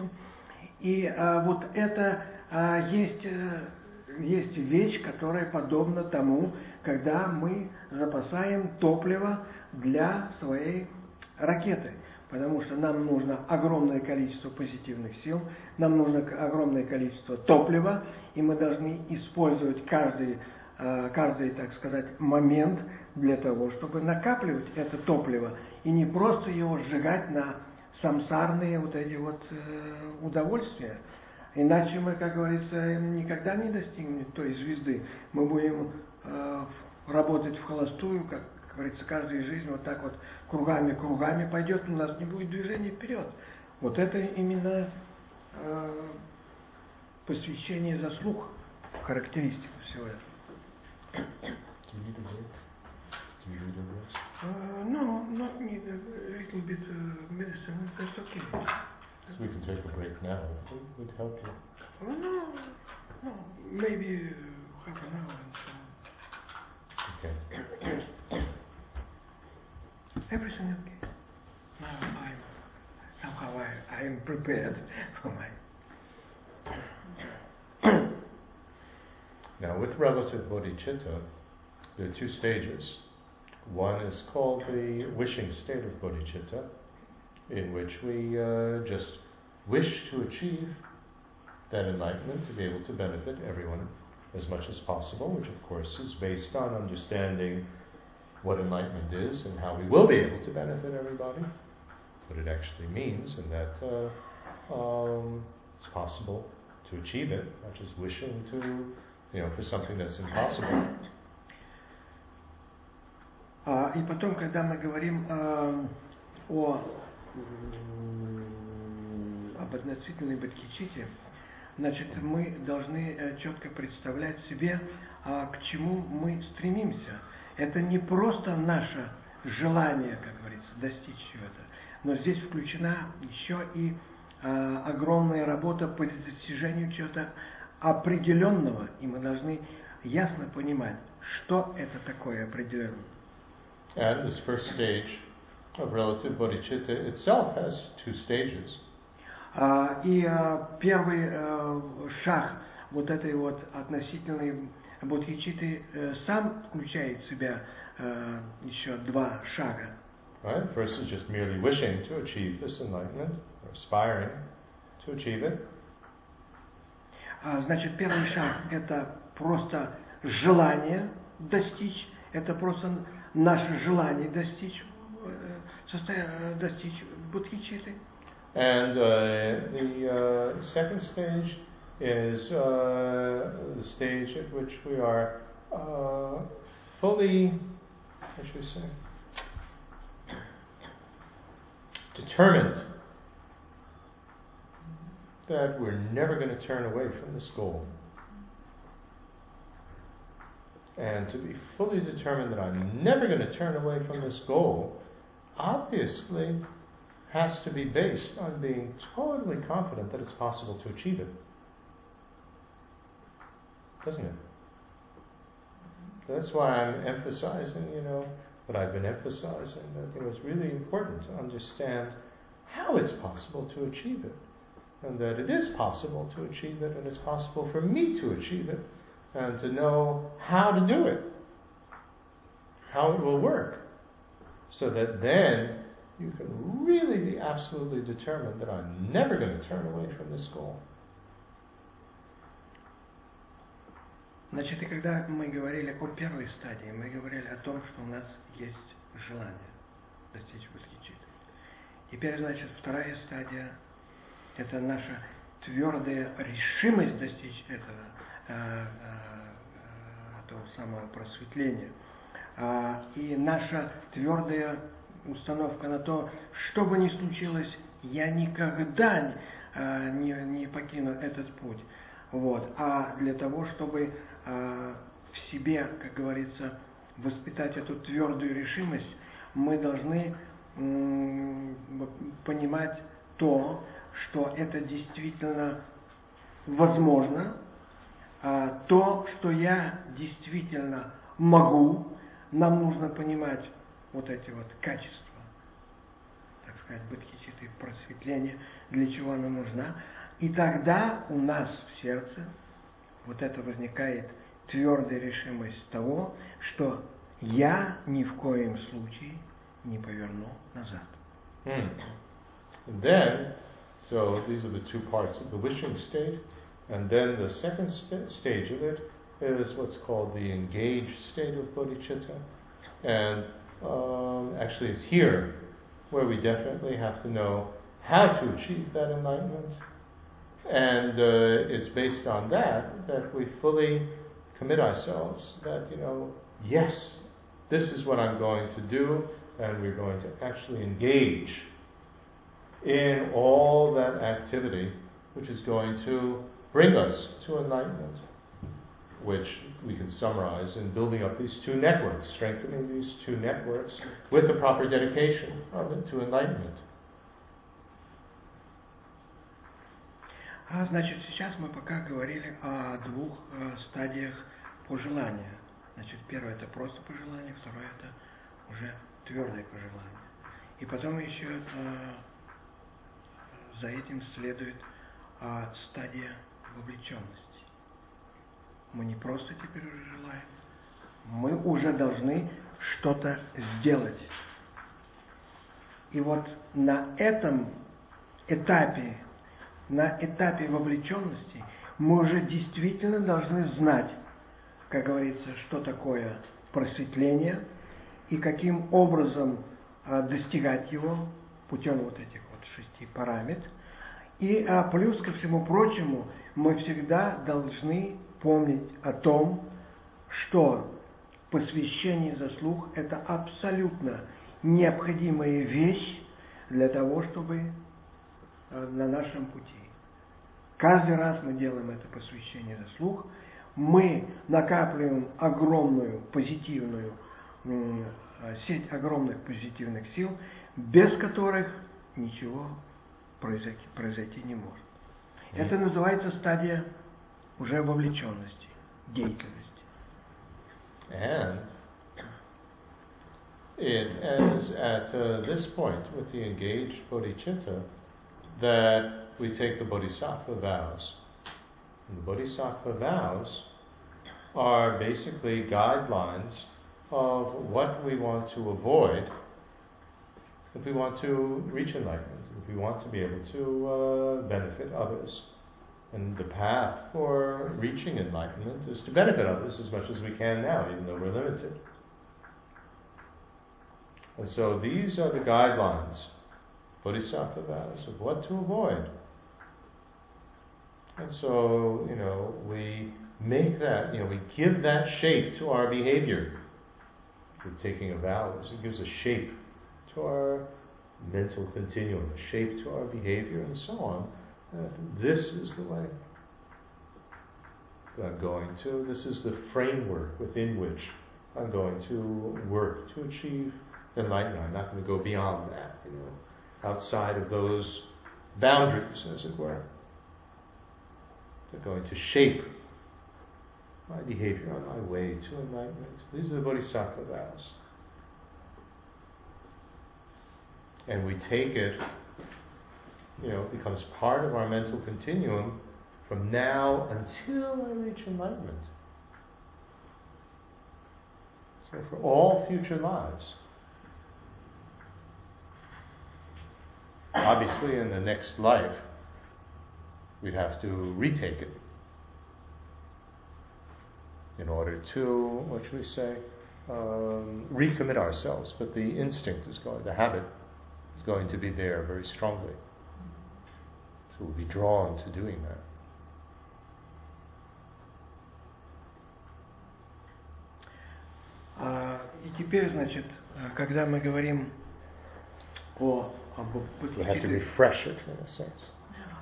S2: и а, вот это а, есть, а, есть вещь, которая подобна тому, когда мы запасаем топливо для своей ракеты. Потому что нам нужно огромное количество позитивных сил, нам нужно огромное количество топлива, и мы должны использовать каждый, каждый, так сказать, момент для того, чтобы накапливать это топливо, и не просто его сжигать на самсарные вот эти вот э, удовольствия. Иначе мы, как говорится, никогда не достигнем той звезды. Мы будем э, работать в холостую, как, говорится, каждая жизнь вот так вот кругами-кругами пойдет, у нас не будет движения вперед. Вот это именно э, посвящение заслуг, характеристика всего этого. Uh, no, not need a little bit uh, medicine. That's okay.
S1: So we can take a break now. It would help you.
S2: Oh no, no, maybe half an hour and so.
S1: Okay.
S2: Everything okay. Now I'm somehow I, I am prepared for my.
S1: Now, with relative bodhicitta, there are two stages. One is called the wishing state of bodhicitta, in which we uh, just wish to achieve that enlightenment to be able to benefit everyone as much as possible, which of course is based on understanding what enlightenment is and how we will be able to benefit everybody, what it actually means, and that uh, um, it's possible to achieve it, not just wishing to, you know, for something that's impossible.
S2: А, и потом, когда мы говорим а, о об относительной бодхичите, значит, мы должны э, четко представлять себе, а, к чему мы стремимся. Это не просто наше желание, как говорится, достичь чего-то, но здесь включена еще и а, огромная работа по достижению чего-то определенного, и мы должны ясно понимать, что это такое определенное.
S1: And this first stage of relative bodhicitta itself has two stages.
S2: Uh, и uh, первый uh, шаг вот этой вот относительной бодхичиты э, сам включает в себя э, еще два шага.
S1: Right? First is just merely wishing to achieve this enlightenment, or aspiring to achieve it.
S2: А, значит, первый шаг – это просто желание достичь, это просто наше желание достичь, э, состоя- э, достичь бодхичиты.
S1: And uh, the uh, second stage is uh, the stage at which we are uh, fully, how should we say, determined that we're never going to turn away from this goal. And to be fully determined that I'm never going to turn away from this goal, obviously has to be based on being totally confident that it's possible to achieve it. Doesn't it? That's why I'm emphasizing, you know, what I've been emphasizing, that know, it's really important to understand how it's possible to achieve it. And that it is possible to achieve it, and it's possible for me to achieve it, and to know how to do it, how it will work, so that then you can really be absolutely determined that I'm never going to turn away from this goal.
S2: Значит, и когда мы говорили о первой стадии, мы говорили о том, что у нас есть желание достичь бодхичиты. Теперь, значит, вторая стадия – это наша твердая решимость достичь этого, э, э, этого самого просветления. А, и наша твердая установка на то, что бы ни случилось, я никогда э, не, не покину этот путь. Вот. А для того, чтобы э, в себе, как говорится, воспитать эту твердую решимость, мы должны понимать то, что это действительно возможно, а то, что я действительно могу, нам нужно понимать вот эти вот качества, так сказать, бодхичиты, просветления, для чего она нужна. И тогда у нас в сердце вот это возникает твердая решимость того, что я ни в коем случае не поверну назад.
S1: Hmm. And then, so these are the two parts of the wishing state, and then the second st- stage of it is what's called the engaged state of bodhicitta, and um, actually it's here where we definitely have to know how to achieve that enlightenment, and uh, it's based on that that we fully commit ourselves that you know yes this is what I'm going to do, and we're going to actually engage in all that activity which is going to bring us to enlightenment, which we can summarize in building up these two networks, strengthening these two networks with the proper dedication of it to enlightenment.
S2: А значит, сейчас мы пока говорили о двух э, стадиях пожелания. Значит, первое это просто пожелание, второе это уже твердое пожелание. И потом еще э, за этим следует э, стадия вовлеченности. Мы не просто теперь уже желаем, мы уже должны что-то сделать. И вот на этом этапе, на этапе вовлеченности мы уже действительно должны знать, как говорится, что такое просветление и каким образом а, достигать его путем вот этих вот шести параметров. И а, плюс ко всему прочему, мы всегда должны помнить о том, что посвящение заслуг – это абсолютно необходимая вещь для того, чтобы э, на нашем пути. Каждый раз мы делаем это посвящение заслуг, мы накапливаем огромную позитивную э, сеть огромных позитивных сил, без которых ничего произойти, произойти не может. Это называется стадия уже вовлеченности, деятельности.
S1: And it is at uh, this point with the engaged bodhicitta that we take the bodhisattva vows. And the Bodhisattva vows are basically guidelines of what we want to avoid if we want to reach enlightenment, if we want to be able to uh, benefit others. And the path for reaching enlightenment is to benefit others as much as we can now, even though we're limited. And so these are the guidelines, Bodhisattva vows, of what to avoid. And so, you know, we make that, you know, we give that shape to our behavior. With taking a vow, it gives a shape to our mental continuum, a shape to our behavior, and so on. This is the way that I'm going to. This is the framework within which I'm going to work to achieve enlightenment. I'm not going to go beyond that, you know, outside of those boundaries, as it were. They're going to shape my behavior on my way to enlightenment. These are the Bodhisattva vows. And we take it, you know, becomes part of our mental continuum from now until I reach enlightenment. So for all future lives. Obviously, in the next life, we'd have to retake it in order to, what should we say, um, recommit ourselves. But the instinct is going, the habit is going to be there very strongly. So we'll be drawn to doing that.
S2: И теперь, значит, когда мы говорим о.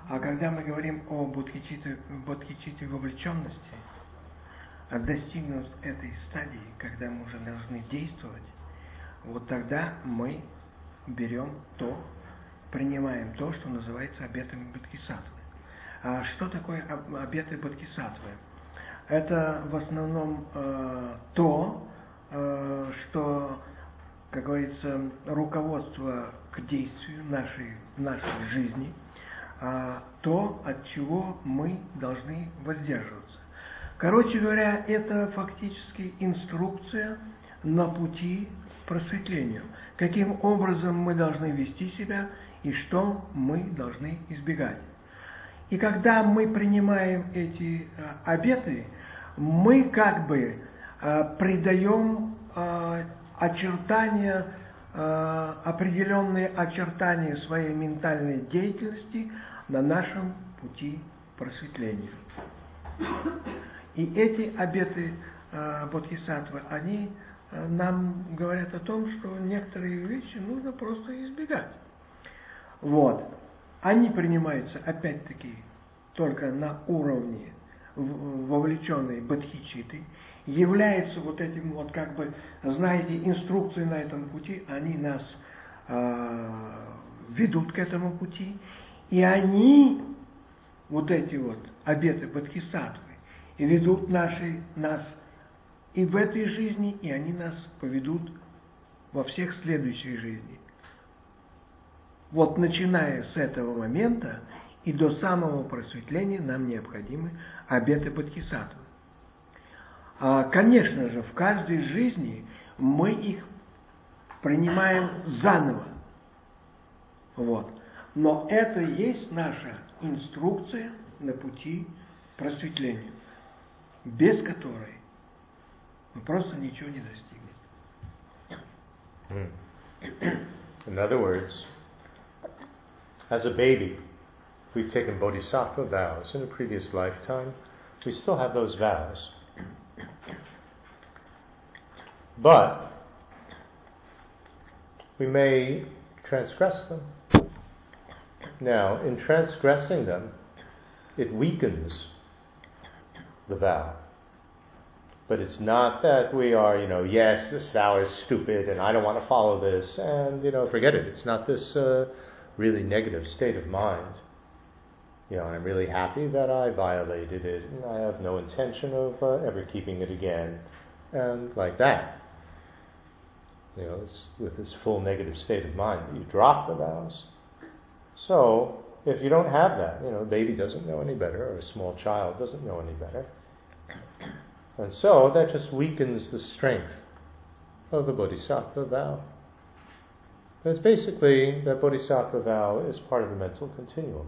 S2: А когда мы говорим о бодхичите, бодхичите вовлеченности, достигнув этой стадии, когда мы уже должны действовать, вот тогда мы берем то, принимаем то, что называется обетами бодхисаттвы. А что такое обеты бодхисаттвы? Это в основном э, то, э, что, как говорится, руководство к действию нашей, нашей жизни – а, то, от чего мы должны воздерживаться. Короче говоря, это фактически инструкция на пути к просветлению. Каким образом мы должны вести себя и что мы должны избегать. И когда мы принимаем эти а, обеты, мы как бы а, придаем а, очертания определенные очертания своей ментальной деятельности на нашем пути просветления. И эти обеты Бодхисаттвы, они нам говорят о том, что некоторые вещи нужно просто избегать. Вот. Они принимаются, опять-таки, только на уровне вовлеченной бодхичиты, являются вот этим вот как бы, знаете, инструкции на этом пути, они нас э, ведут к этому пути, и они, вот эти вот обеты Бодхисаттвы, ведут наши, нас и в этой жизни, и они нас поведут во всех следующих жизнях. Вот начиная с этого момента и до самого просветления нам необходимы обеты Бодхисаттвы. А, конечно же, в каждой жизни мы их принимаем заново. Вот. Но это есть наша инструкция на пути просветления, без которой мы просто ничего не достигнем.
S1: In other words, as a baby, we've taken bodhisattva vows in a previous lifetime. We still have those vows. But we may transgress them. Now, in transgressing them, it weakens the vow. But it's not that we are, you know, yes, this vow is stupid and I don't want to follow this and, you know, forget it. It's not this uh, really negative state of mind. You know, I'm really happy that I violated it and I have no intention of uh, ever keeping it again and like that you know, with this full negative state of mind, you drop the vows. So, if you don't have that, you know, a baby doesn't know any better, or a small child doesn't know any better. And so that just weakens the strength of the bodhisattva vow. It's basically that bodhisattva vow is part of the mental continuum.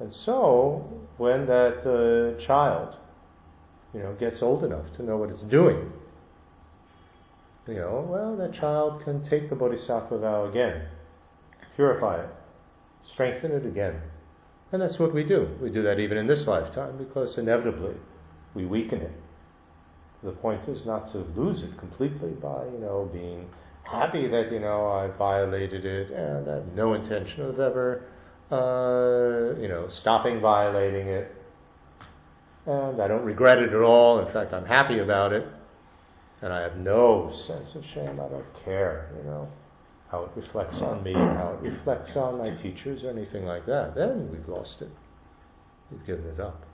S1: And so, when that uh, child, you know, gets old enough to know what it's doing, you know, well, that child can take the bodhisattva vow again, purify it, strengthen it again. And that's what we do. We do that even in this lifetime because inevitably we weaken it. The point is not to lose it completely by, you know, being happy that, you know, I violated it and I have no intention of ever, uh, you know, stopping violating it. And I don't regret it at all. In fact, I'm happy about it. And I have no sense of shame. I don't care, you know, how it reflects on me, how it reflects on my teachers or anything like that. Then we've lost it. We've given it up.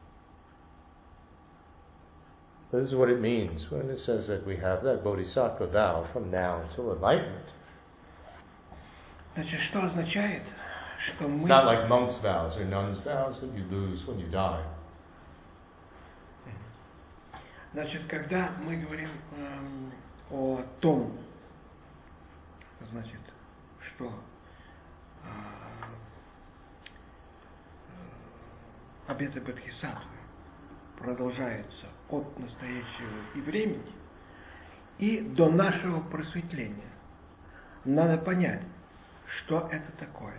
S1: This is what it means when it says that we have that bodhisattva vow from now until enlightenment.
S2: Значит, что означает, что мы...
S1: It's not like monks' vows or nuns' vows that you lose when you die.
S2: Значит, когда мы говорим эм, о том, значит, что э, э, обеты Бодхисаттвы продолжаются от настоящего и времени и до нашего просветления. Надо понять, что это такое.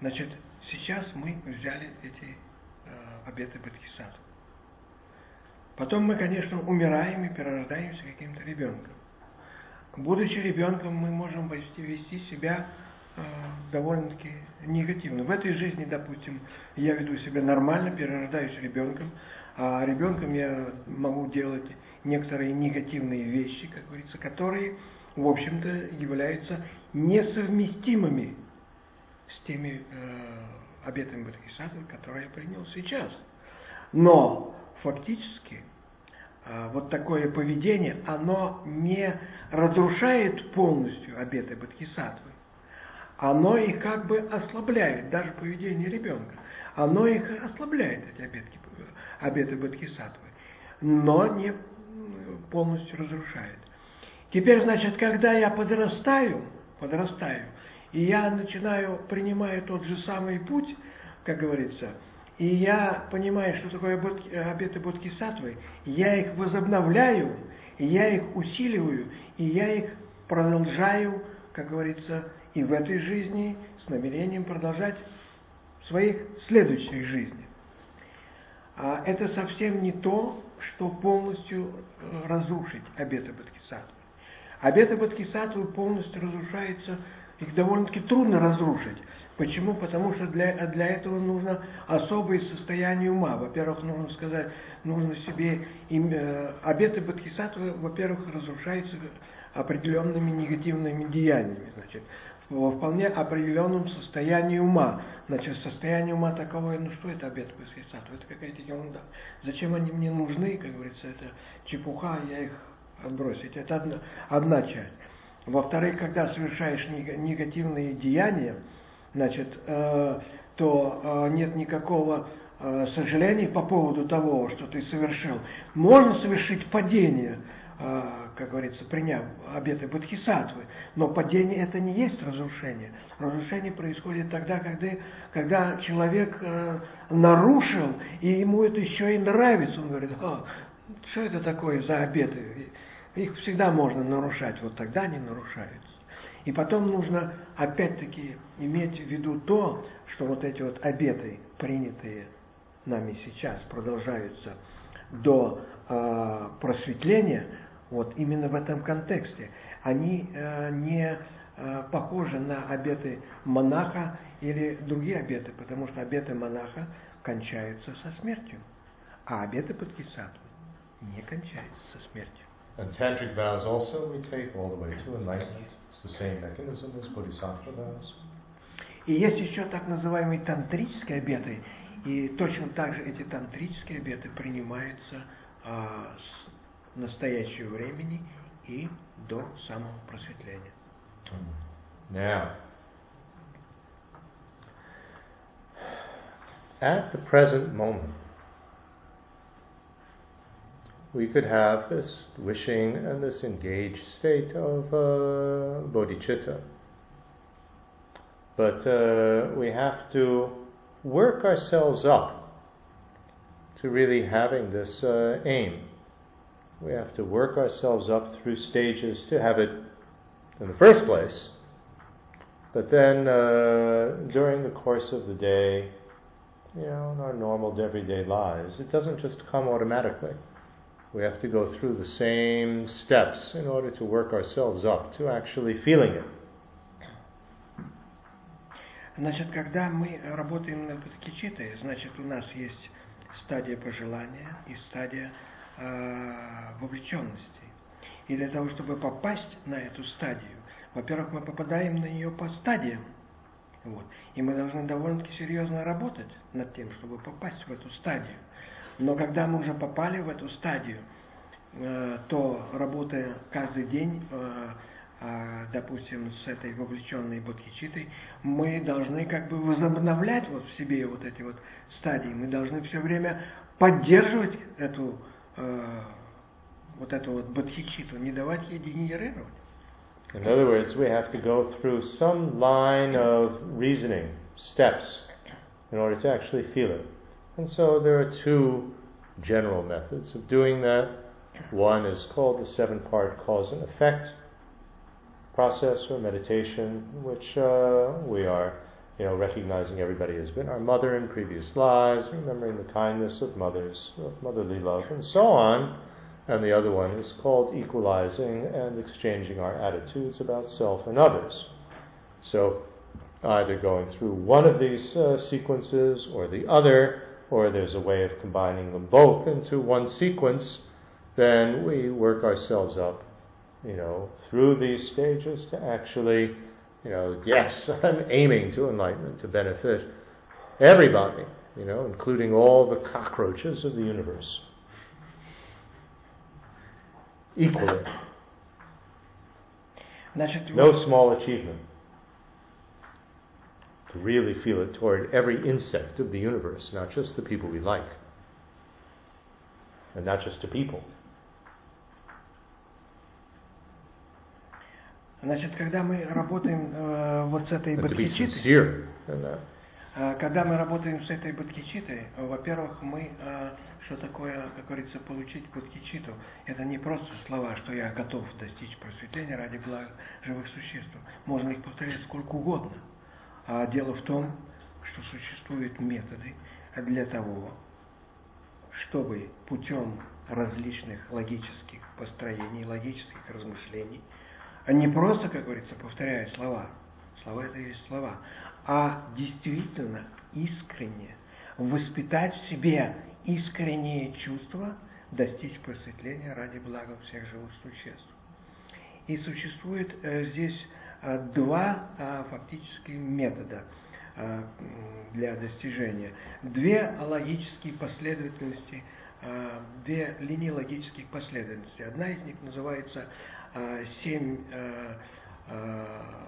S2: Значит, сейчас мы взяли эти э, обеты Бодхисаттвы. Потом мы, конечно, умираем и перерождаемся каким-то ребенком. Будучи ребенком, мы можем вести, вести себя э, довольно-таки негативно. В этой жизни, допустим, я веду себя нормально, перерождаюсь ребенком, а ребенком я могу делать некоторые негативные вещи, как говорится, которые, в общем-то, являются несовместимыми с теми э, обетами Бодхисаттвы, которые я принял сейчас. Но фактически а, вот такое поведение, оно не разрушает полностью обеты Бодхисаттвы. Оно их как бы ослабляет, даже поведение ребенка. Оно их ослабляет, эти обетки, обеты Бодхисаттвы, но не полностью разрушает. Теперь, значит, когда я подрастаю, подрастаю, и я начинаю, принимая тот же самый путь, как говорится, и я понимаю, что такое обеты Бодхисаттвы, я их возобновляю, я их усиливаю, и я их продолжаю, как говорится, и в этой жизни с намерением продолжать в своих следующих жизнях. А это совсем не то, что полностью э, разрушить обеты Бодхисаттвы. Обеты Бодхисаттвы полностью разрушаются, их довольно-таки трудно разрушить. Почему? Потому что для, для этого нужно особое состояние ума. Во-первых, нужно сказать, нужно себе... Им, э, обеты Бодхисаттвы, во-первых, разрушаются определенными негативными деяниями. Значит, во вполне определенном состоянии ума. Значит, состояние ума таковое, ну что это обет Бодхисаттвы? Это какая-то ерунда. Зачем они мне нужны, как говорится, это чепуха, я их отбросить. Это одна, одна часть. Во-вторых, когда совершаешь негативные деяния, значит, э, то э, нет никакого э, сожаления по поводу того, что ты совершил. Можно совершить падение, как говорится, приняв обеты Бодхисаттвы, но падение это не есть разрушение. Разрушение происходит тогда, когда, когда человек нарушил, и ему это еще и нравится. Он говорит, а, что это такое за обеты? Их всегда можно нарушать, вот тогда они нарушаются. И потом нужно опять-таки иметь в виду то, что вот эти вот обеты, принятые нами сейчас, продолжаются до э, просветления, вот именно в этом контексте. Они э, не э, похожи на обеты монаха или другие обеты, потому что обеты монаха кончаются со смертью, а обеты Бодхисаттвы не кончаются со смертью.
S1: And tantric vows also we take all the way to enlightenment. the same mechanism as Bodhisattva vows.
S2: И есть еще так называемые тантрические обеты, и точно так же эти тантрические обеты принимаются с настоящего времени и до самого просветления.
S1: Now, at the present moment, we could have this wishing and this engaged state of uh, bodhicitta. But uh, we have to work ourselves up to really having this uh, aim. We have to work ourselves up through stages to have it in the first place. But then uh, during the course of the day, you know, in our normal everyday lives, it doesn't just come automatically. We have to go through the same steps in order to work ourselves up to actually feeling it.
S2: Значит, когда мы работаем над кичитой, значит, у нас есть стадия пожелания и стадия э, вовлеченности. И для того, чтобы попасть на эту стадию, во-первых, мы попадаем на нее по стадиям. Вот. И мы должны довольно-таки серьезно работать над тем, чтобы попасть в эту стадию. Но когда мы уже попали в эту стадию, э, то работая каждый день, э, э, допустим, с этой вовлеченной бодхичитой, мы должны как бы возобновлять вот в себе вот эти вот стадии. Мы должны все время поддерживать эту вот эту вот бодхичиту, не давать ей дегенерировать.
S1: In other words, we have to go through some line of reasoning, steps, in order to actually feel it. And so there are two general methods of doing that. One is called the seven part cause and effect process or meditation, which uh, we are, you know, recognizing everybody has been our mother in previous lives, remembering the kindness of mothers, of motherly love, and so on. And the other one is called equalizing and exchanging our attitudes about self and others. So either going through one of these uh, sequences or the other or there's a way of combining them both into one sequence, then we work ourselves up, you know, through these stages to actually, you know, yes, I'm aiming to enlightenment to benefit everybody, you know, including all the cockroaches of the universe. Equally. No small achievement. to really feel it toward every insect of the universe, not just the people we like, and not just to people.
S2: Значит, когда мы работаем э, вот с этой
S1: бодхичитой,
S2: э, когда мы работаем с этой бодхичитой, во-первых, мы, э, что такое, как говорится, получить бодхичиту, это не просто слова, что я готов достичь просветления ради блага живых существ. Можно их повторять сколько угодно. А дело в том, что существуют методы для того, чтобы путем различных логических построений, логических размышлений, а не просто, как говорится, повторяя слова, слова это и есть слова, а действительно искренне воспитать в себе искреннее чувство, достичь просветления ради блага всех живых существ. И существует э, здесь Э, два э, фактически метода э, для достижения. Две логические последовательности, две линии логических последовательностей. Одна из них называется семь,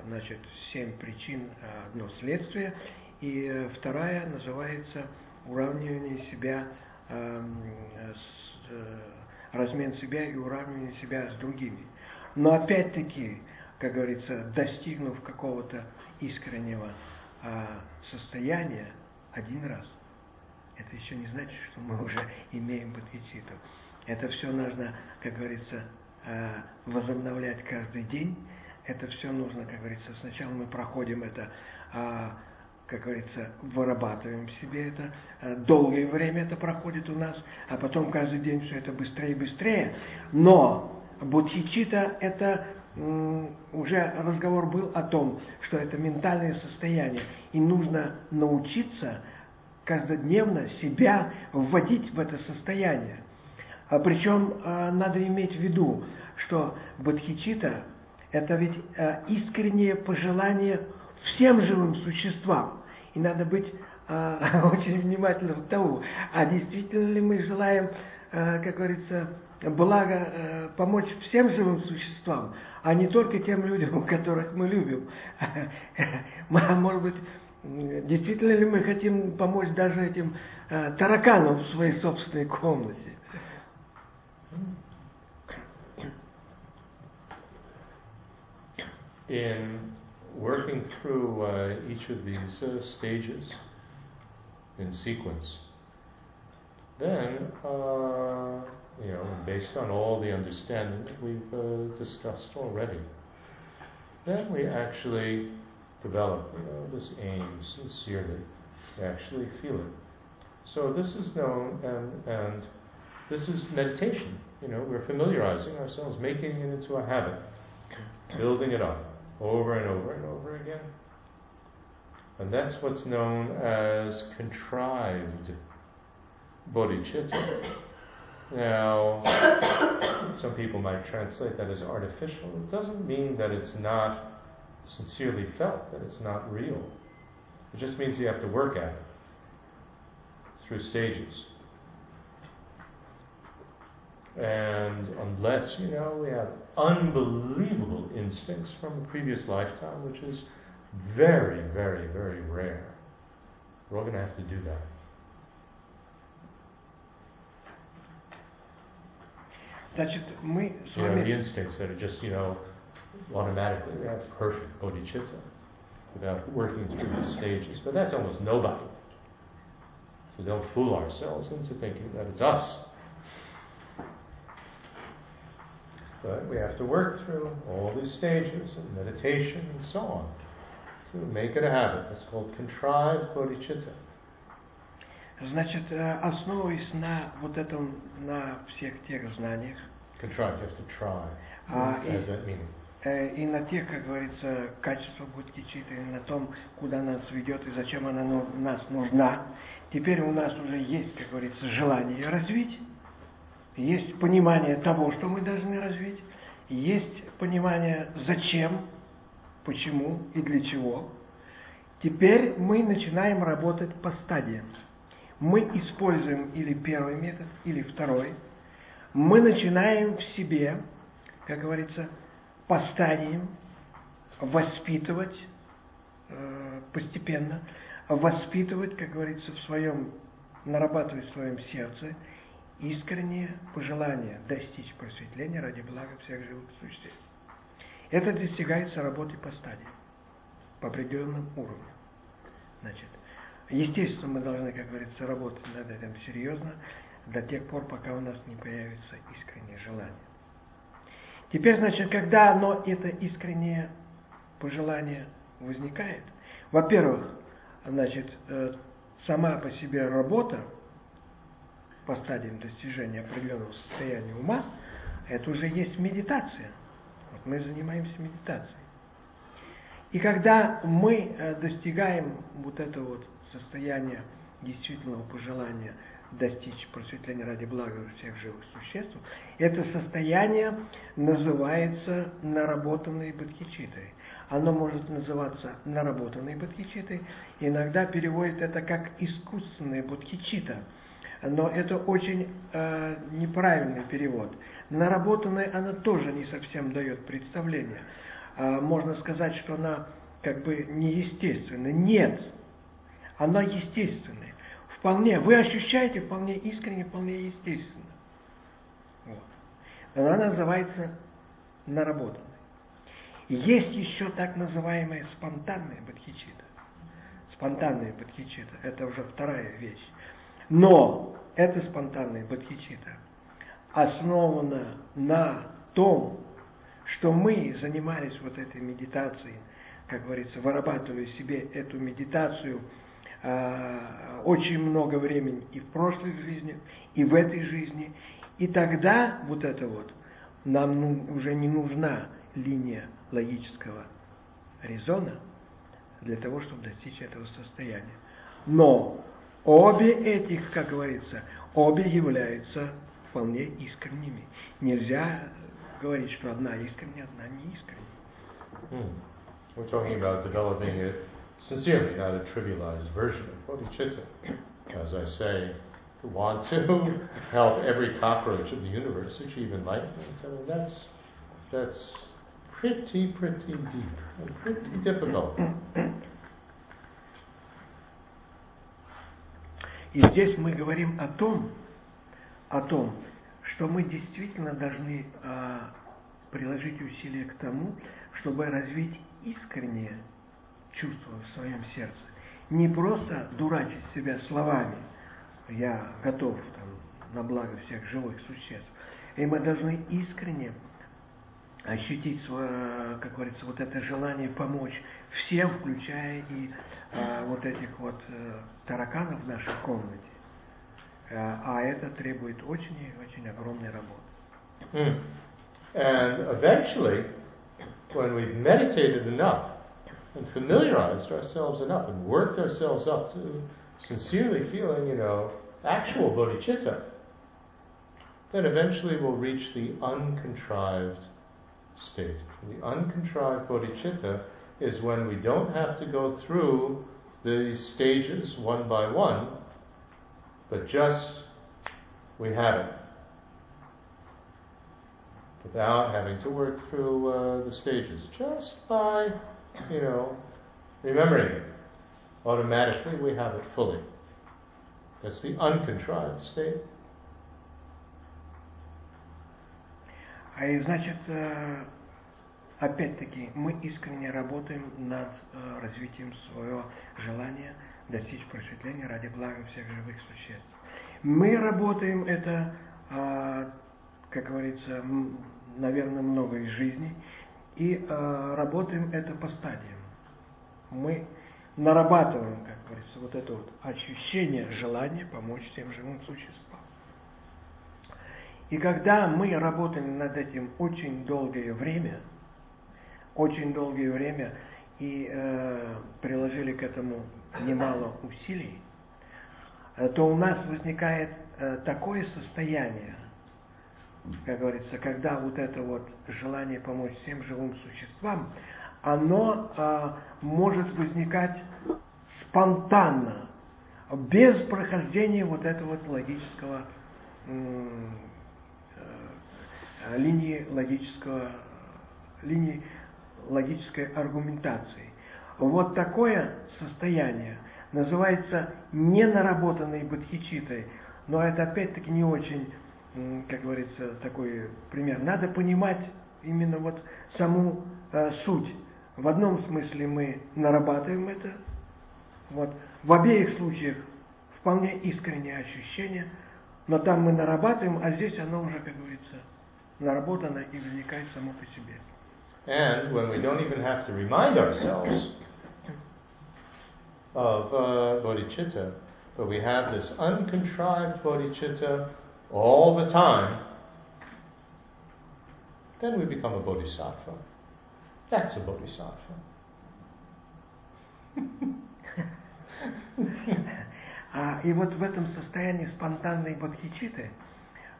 S2: значит, семь причин, одно следствие, и вторая называется уравнивание себя, размен себя и уравнивание себя с другими. Но опять-таки как говорится, достигнув какого-то искреннего состояния один раз, это еще не значит, что мы уже имеем бодхичиту. Это все нужно, как говорится, возобновлять каждый день. Это все нужно, как говорится, сначала мы проходим это, а, как говорится, вырабатываем в себе это. А, долгое время это проходит у нас, а потом каждый день все это быстрее и быстрее. Но бодхичита это уже разговор был о том, что это ментальное состояние, и нужно научиться каждодневно себя вводить в это состояние. А причем а, надо иметь в виду, что бодхичита – это ведь а, искреннее пожелание всем живым существам. И надо быть а, очень внимательным к тому, а действительно ли мы желаем, как говорится, благо помочь всем живым существам, а не только тем людям, которых мы любим. Может быть, действительно ли мы хотим помочь даже этим э, тараканам в своей собственной комнате?
S1: In working through uh, each of these uh, stages in sequence, then, uh, you know, based on all the understanding that we've uh, discussed already, then we actually develop, you know, this aim sincerely, actually feel it. So this is known, and, and this is meditation. You know, we're familiarizing ourselves, making it into a habit, building it up over and over and over again. And that's what's known as contrived bodhicitta. Now, some people might translate that as artificial. It doesn't mean that it's not sincerely felt, that it's not real. It just means you have to work at it through stages. And unless, you know, we have unbelievable instincts from a previous lifetime, which is very, very, very rare, we're all going to have to do that.
S2: Значит, мы с
S1: You know, the
S2: вами...
S1: instincts that are just, you know, automatically we have perfect bodhicitta without working through the stages. But that's almost nobody. So don't fool ourselves into thinking that it's us. But we have to work through all these stages of meditation and so on to make it a habit. That's called contrived bodhicitta.
S2: Значит, э, основываясь на вот этом, на всех тех знаниях,
S1: Contrived, you have to try.
S2: Ah,
S1: What does that mean?
S2: э, и на тех, как говорится, качествах будхичиты, и на том, куда нас ведет и зачем она нас нужна. Теперь у нас уже есть, как говорится, желание ее развить, есть понимание того, что мы должны развить, есть понимание зачем, почему и для чего. Теперь мы начинаем работать по стадиям. Мы используем или первый метод, или второй. Мы начинаем в себе, как говорится, по стадиям воспитывать э, постепенно, воспитывать, как говорится, в своем, нарабатывать в своем сердце искреннее пожелание достичь просветления ради блага всех живых существ. Это достигается работой по стадиям, по определенным уровням. Значит, естественно, мы должны, как говорится, работать над этим серьезно до тех пор, пока у нас не появится искреннее желание. Теперь, значит, когда оно, это искреннее пожелание возникает, во-первых, значит, э, сама по себе работа по стадиям достижения определенного состояния ума, это уже есть медитация. Вот мы занимаемся медитацией. И когда мы э, достигаем вот этого вот состояния действительного пожелания достичь просветления ради блага всех живых существ, это состояние называется наработанной бодхичитой. Оно может называться наработанной бодхичитой, иногда переводит это как искусственная бодхичита. Но это очень э, неправильный перевод. Наработанная она тоже не совсем дает представление. А, можно сказать, что она как бы неестественная. Нет, она естественная. Вполне, вы ощущаете вполне искренне, вполне естественно. Вот. Она называется наработанной. Есть еще так называемая спонтанная бодхичита. Спонтанная бодхичита – это уже вторая вещь. Но эта спонтанная бодхичита основана на том, что мы занимались вот этой медитацией, как говорится, вырабатывая себе эту медитацию э, очень много времени и в прошлой жизни, и в этой жизни. И тогда вот это вот, нам ну, уже не нужна линия логического резона для того, чтобы достичь этого состояния. Но обе этих, как говорится, обе являются вполне искренними. Нельзя говорить, что одна искренняя, одна не искренняя.
S1: Hmm. We're talking about developing it sincerely, not a trivialized version of bodhicitta. As I say, to want to help every cockroach of the universe achieve enlightenment, I mean, that's, that's pretty, pretty deep and pretty difficult.
S2: И здесь мы говорим о том, о том, что мы действительно должны а, приложить усилия к тому, чтобы развить искреннее чувство в своем сердце. Не просто дурачить себя словами, я готов там, на благо всех живых существ. И мы должны искренне ощутить, свое, как говорится, вот это желание помочь всем, включая и а, вот этих вот а, тараканов в нашей комнате. А, а это требует очень и очень огромной работы.
S1: Mm. And eventually, when we've meditated enough and familiarized ourselves enough and worked ourselves up to sincerely feeling, you know, actual bodhicitta, then eventually we'll reach the uncontrived state. The uncontrived bodhicitta is when we don't have to go through the stages one by one, but just we have it. Without having to work through uh, the stages, just by, you know, remembering it. Automatically we have it fully. That's the uncontrived state.
S2: А и значит, опять-таки, мы искренне работаем над развитием своего желания достичь просветления ради блага всех живых существ. Мы работаем это, как говорится, наверное, много из жизни, и работаем это по стадиям. Мы нарабатываем, как говорится, вот это вот ощущение желания помочь всем живым существам. И когда мы работаем над этим очень долгое время, очень долгое время и э, приложили к этому немало усилий, э, то у нас возникает э, такое состояние, как говорится, когда вот это вот желание помочь всем живым существам, оно э, может возникать спонтанно, без прохождения вот этого вот логического линии логического, линии логической аргументации. Вот такое состояние называется ненаработанной бодхичитой, но это опять-таки не очень, как говорится, такой пример. Надо понимать именно вот саму э, суть. В одном смысле мы нарабатываем это, вот, в обеих случаях вполне искреннее ощущение, но там мы нарабатываем, а здесь оно уже, как говорится, наработано и возникает само по себе.
S1: And when we don't even have to remind ourselves of uh, bodhicitta, but we have this uncontrived bodhicitta all the time, then we become a bodhisattva. That's a bodhisattva.
S2: а, и вот в этом состоянии спонтанной бодхичиты –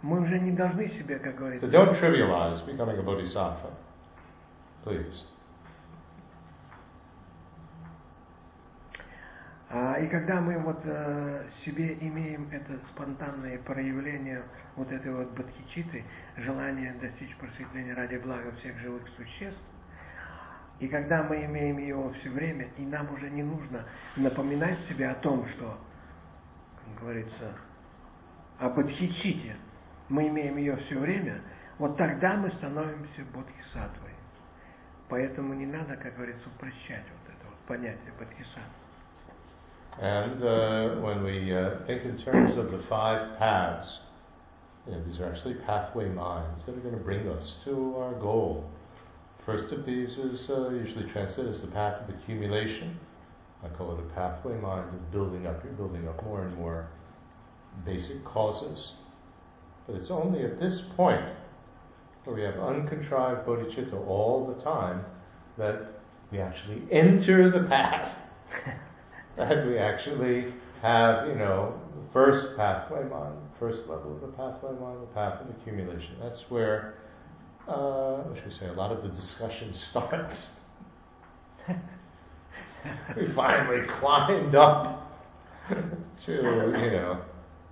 S2: мы уже не должны себе, как говорится...
S1: So don't trivialize becoming a bodhisattva. Please.
S2: А, и когда мы вот э, себе имеем это спонтанное проявление вот этой вот бодхичиты, желание достичь просветления ради блага всех живых существ, и когда мы имеем его все время, и нам уже не нужно напоминать себе о том, что, как говорится, о бодхичите, мы имеем ее все время, вот тогда мы становимся бодхисаттвой. Поэтому не надо, как говорится, упрощать вот это вот понятие бодхисаттвы.
S1: And uh, when we uh, think in terms of the five paths, you know, these are actually pathway minds that are going to bring us to our goal. First of these is uh, usually translated as the path of accumulation. I call it a pathway mind of building up. You're building up more and more basic causes but it's only at this point where we have uncontrived bodhicitta all the time that we actually enter the path. that we actually have, you know, the first pathway mind, first level of the pathway mind, the path of accumulation. That's where, uh, what should we say, a lot of the discussion starts. we finally climbed up to, you know,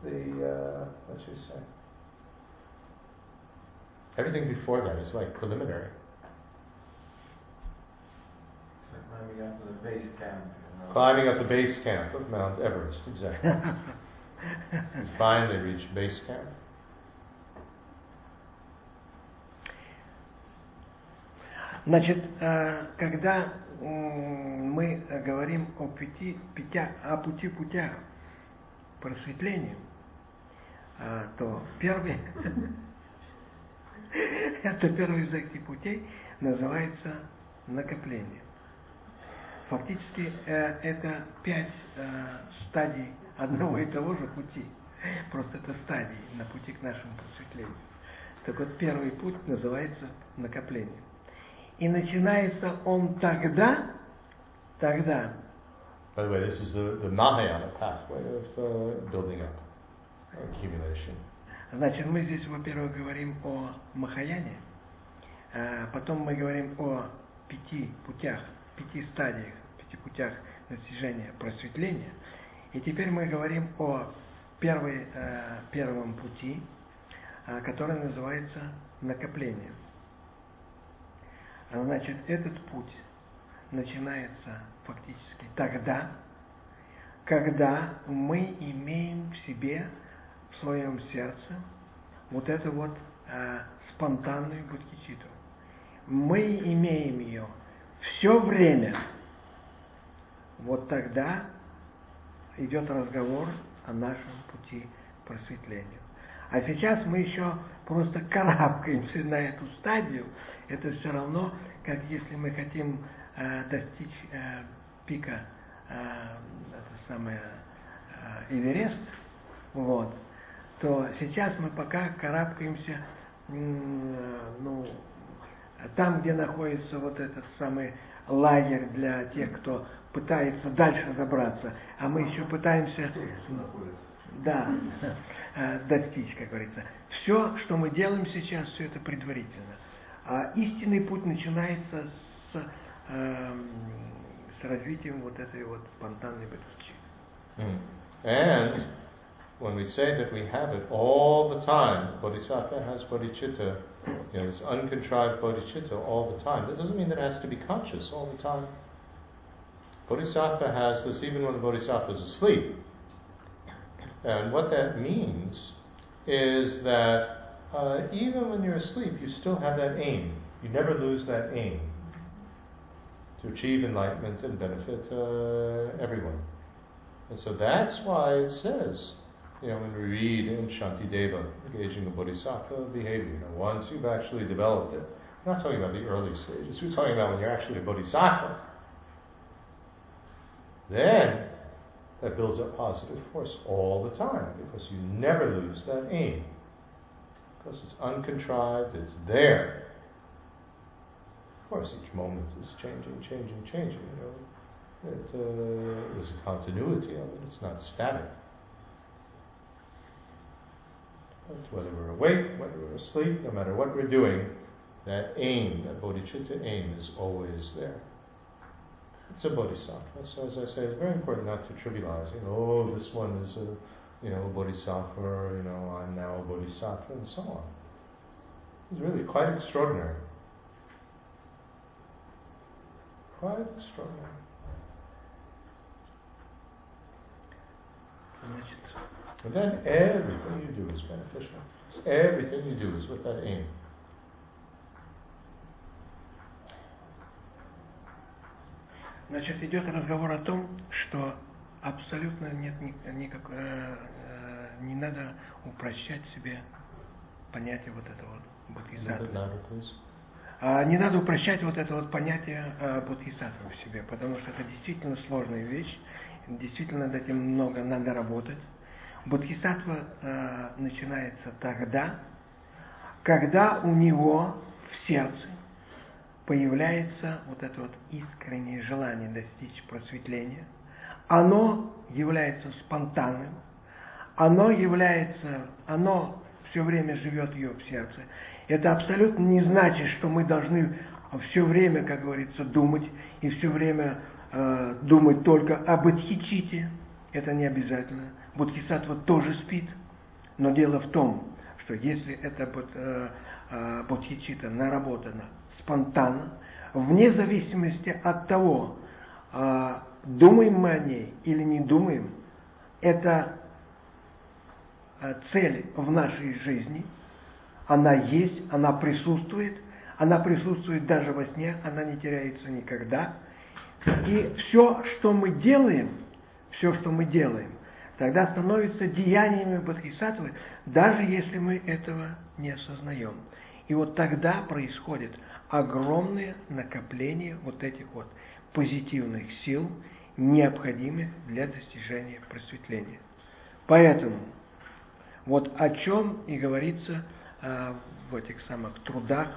S1: the, uh, what should we say, Everything before that is like preliminary.
S3: climbing up to the base camp.
S1: Climbing up the base camp of Mount Everest, exactly. We finally reach base camp.
S2: Значит, э, когда мы говорим о пяти, пятя, о пути путя просветлению, э, то первый, это первый из этих путей называется накопление. Фактически э, это пять стадий одного и того же пути. Просто это стадии на пути к нашему просветлению. Так вот, первый путь называется накопление. И начинается он тогда, тогда.
S1: By the way, this is the, the Mahayana pathway of uh, building up, accumulation.
S2: Значит, мы здесь, во-первых, говорим о Махаяне, а потом мы говорим о пяти путях, пяти стадиях, пяти путях достижения просветления. И теперь мы говорим о первой, э, первом пути, э, который называется накопление. Значит, этот путь начинается фактически тогда, когда мы имеем в себе, своем сердце, вот эту вот э, спонтанную будхичиту. Мы имеем ее все время. Вот тогда идет разговор о нашем пути просветлению. А сейчас мы еще просто карабкаемся на эту стадию. Это все равно, как если мы хотим э, достичь э, пика, э, это самое, э, Эверест, вот, то сейчас мы пока карабкаемся, ну, там, где находится вот этот самый лагерь для тех, кто пытается дальше забраться, а мы еще пытаемся да, э, достичь, как говорится. Все, что мы делаем сейчас, все это предварительно. А истинный путь начинается с, э, с развитием вот этой вот спонтанной.
S1: Mm. And when we say that we have it all the time, Bodhisattva has bodhicitta, you know, this uncontrived bodhicitta all the time. That doesn't mean that it has to be conscious all the time. Bodhisattva has this even when the bodhisattva is asleep. And what that means is that uh, even when you're asleep, you still have that aim. You never lose that aim to achieve enlightenment and benefit uh, everyone. And so that's why it says, you know, when we read in Shantideva, engaging the bodhisattva behavior, you know, once you've actually developed it, we're not talking about the early stages, we're talking about when you're actually a bodhisattva. Then that builds up positive force all the time because you never lose that aim. Because it's uncontrived, it's there. Of course, each moment is changing, changing, changing. You know, it, uh, there's a continuity of it. It's not static. But whether we're awake, whether we're asleep, no matter what we're doing, that aim, that bodhicitta aim, is always there. It's a bodhisattva. So as I say, it's very important not to trivialize. You know, oh, this one is a, you know, a bodhisattva. Or, you know, I'm now a bodhisattva, and so on. It's really quite extraordinary. Quite extraordinary. And then everything you do is beneficial. Everything you do is with that aim.
S2: Значит, идет разговор о том, что абсолютно нет никак, э, э, не надо упрощать себе понятие вот этого бодхисаттвы. А не надо упрощать вот это вот понятие э, бодхисаттвы в себе, потому что это действительно сложная вещь, действительно над этим много надо работать. Бодхисаттва э, начинается тогда, когда у него в сердце появляется вот это вот искреннее желание достичь просветления, оно является спонтанным, оно является, оно все время живет ее в сердце. Это абсолютно не значит, что мы должны все время, как говорится, думать и все время э, думать только об Адхичите. Это не обязательно. Бодхисаттва тоже спит. Но дело в том, что если это э, э, бодхичита наработана спонтанно, вне зависимости от того, э, думаем мы о ней или не думаем, это э, цель в нашей жизни, она есть, она присутствует, она присутствует даже во сне, она не теряется никогда. И все, что мы делаем, все, что мы делаем, тогда становится деяниями Бодхисаттвы, даже если мы этого не осознаем. И вот тогда происходит огромное накопление вот этих вот позитивных сил, необходимых для достижения просветления. Поэтому вот о чем и говорится э, в этих самых трудах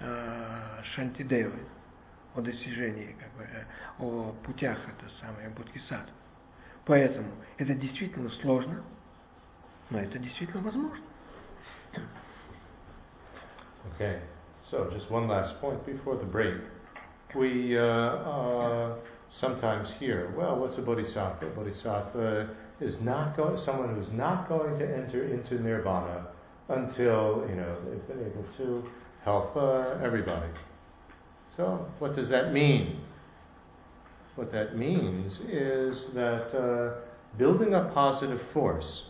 S2: э, Шантидевы, о достижении, как бы, э, о путях это самое Будхисат. Поэтому это действительно сложно, но это действительно возможно.
S1: Okay, so just one last point before the break. We uh, uh, sometimes hear, well, what's a bodhisattva? A bodhisattva is not going, someone who's not going to enter into nirvana until you know they've been able to help uh, everybody. So, what does that mean? What that means is that uh, building a positive force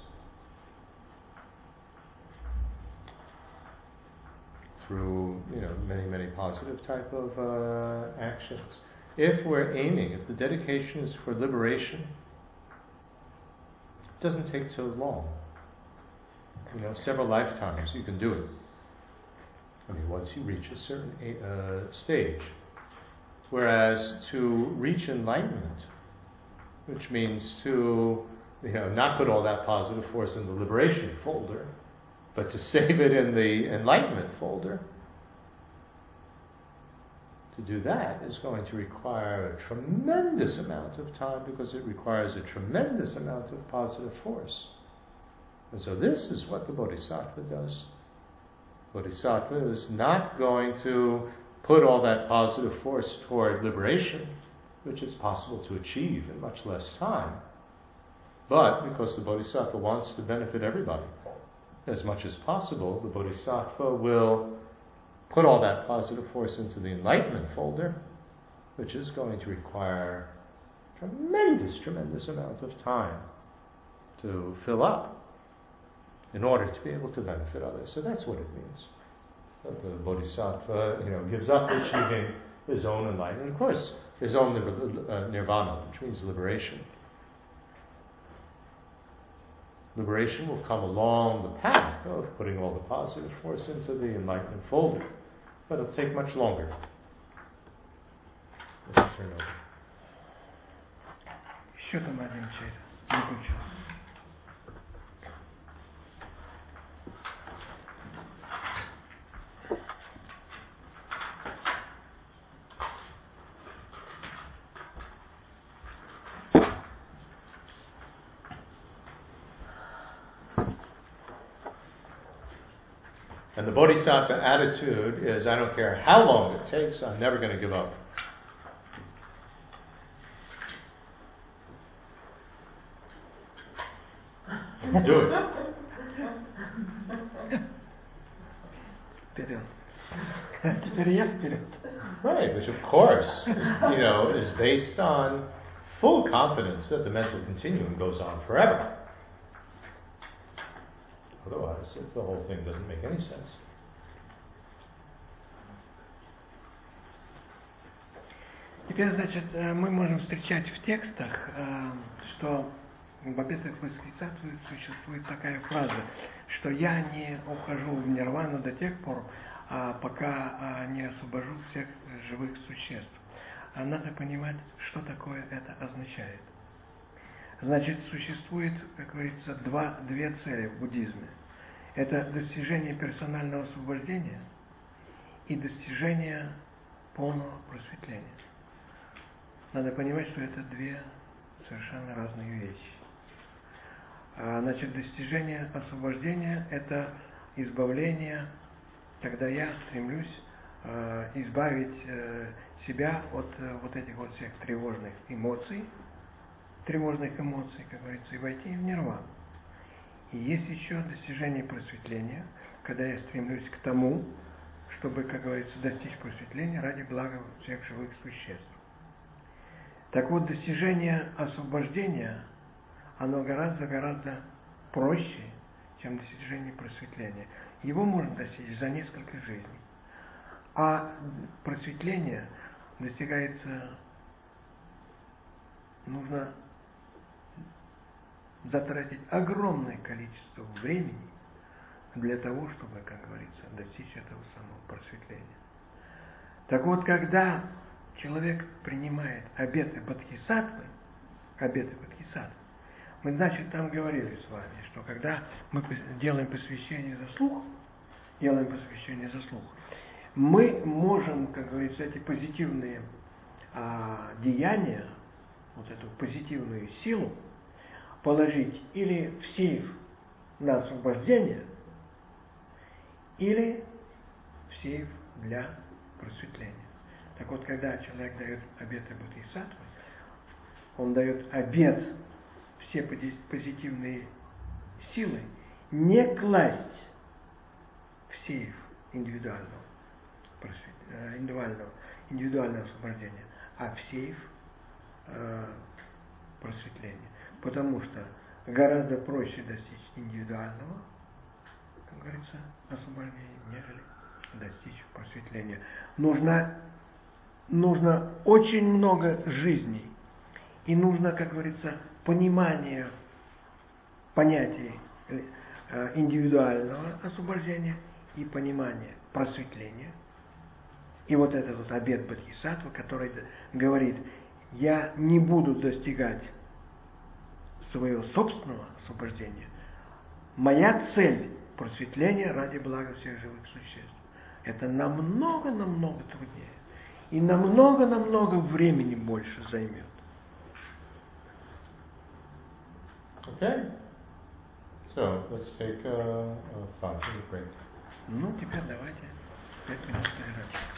S1: through you know many many positive type of uh, actions. If we're aiming, if the dedication is for liberation, it doesn't take so long. You know, several lifetimes you can do it. I mean, once you reach a certain uh, stage. Whereas to reach enlightenment, which means to you know not put all that positive force in the liberation folder, but to save it in the enlightenment folder, to do that is going to require a tremendous amount of time because it requires a tremendous amount of positive force. And so this is what the Bodhisattva does. Bodhisattva is not going to put all that positive force toward liberation, which is possible to achieve in much less time. But because the Bodhisattva wants to benefit everybody as much as possible, the Bodhisattva will put all that positive force into the enlightenment folder, which is going to require tremendous, tremendous amount of time to fill up in order to be able to benefit others. So that's what it means the bodhisattva, you know, gives up achieving his own enlightenment. Of course, his own liber- uh, nirvana, which means liberation. Liberation will come along the path of putting all the positive force into the enlightenment folder, but it'll take much longer. Let's turn over. Shukamadim bodhisattva attitude is I don't care how long it takes, I'm never going to give up. Do it. right, which of course, is, you know, is based on full confidence that the mental continuum goes on forever. Otherwise, the whole thing doesn't make any sense.
S2: Теперь, значит, э, мы можем встречать в текстах, э, что в описанных восклицательных существует такая фраза, что я не ухожу в нирвану до тех пор, а, пока а, не освобожу всех живых существ. А надо понимать, что такое это означает. Значит, существует, как говорится, два, две цели в буддизме. Это достижение персонального освобождения и достижение полного просветления. Надо понимать, что это две совершенно разные вещи. А, значит, достижение освобождения – это избавление, когда я стремлюсь э, избавить э, себя от э, вот этих вот всех тревожных эмоций, тревожных эмоций, как говорится, и войти в нирвану. И есть еще достижение просветления, когда я стремлюсь к тому, чтобы, как говорится, достичь просветления ради блага всех живых существ. Так вот, достижение освобождения, оно гораздо-гораздо проще, чем достижение просветления. Его можно достичь за несколько жизней. А просветление достигается, нужно затратить огромное количество времени для того, чтобы, как говорится, достичь этого самого просветления. Так вот, когда человек принимает обеты Бодхисаттвы, обеты Бодхисаттвы, мы, значит, там говорили с вами, что когда мы делаем посвящение за слух, делаем посвящение за слух, мы можем, как говорится, эти позитивные а, деяния, вот эту позитивную силу положить или в сейф на освобождение, или в сейф для просветления. Так вот, когда человек дает обеты Бодхисаттвы, он дает обет все позитивные силы не класть в сейф индивидуального, э, индивидуального, индивидуального освобождения, а в сейф э, просветления. Потому что гораздо проще достичь индивидуального, как говорится, освобождения, нежели достичь просветления. Нужно, нужно очень много жизней. И нужно, как говорится, понимание понятий э, индивидуального освобождения и понимание просветления. И вот этот вот обед Бодхисаттва, который говорит, я не буду достигать своего собственного освобождения. Моя цель – просветление ради блага всех живых существ. Это намного-намного труднее. И намного-намного времени больше займет.
S1: Okay. So, let's take a, a five minute break.
S2: Ну, теперь давайте пять минут перерыв.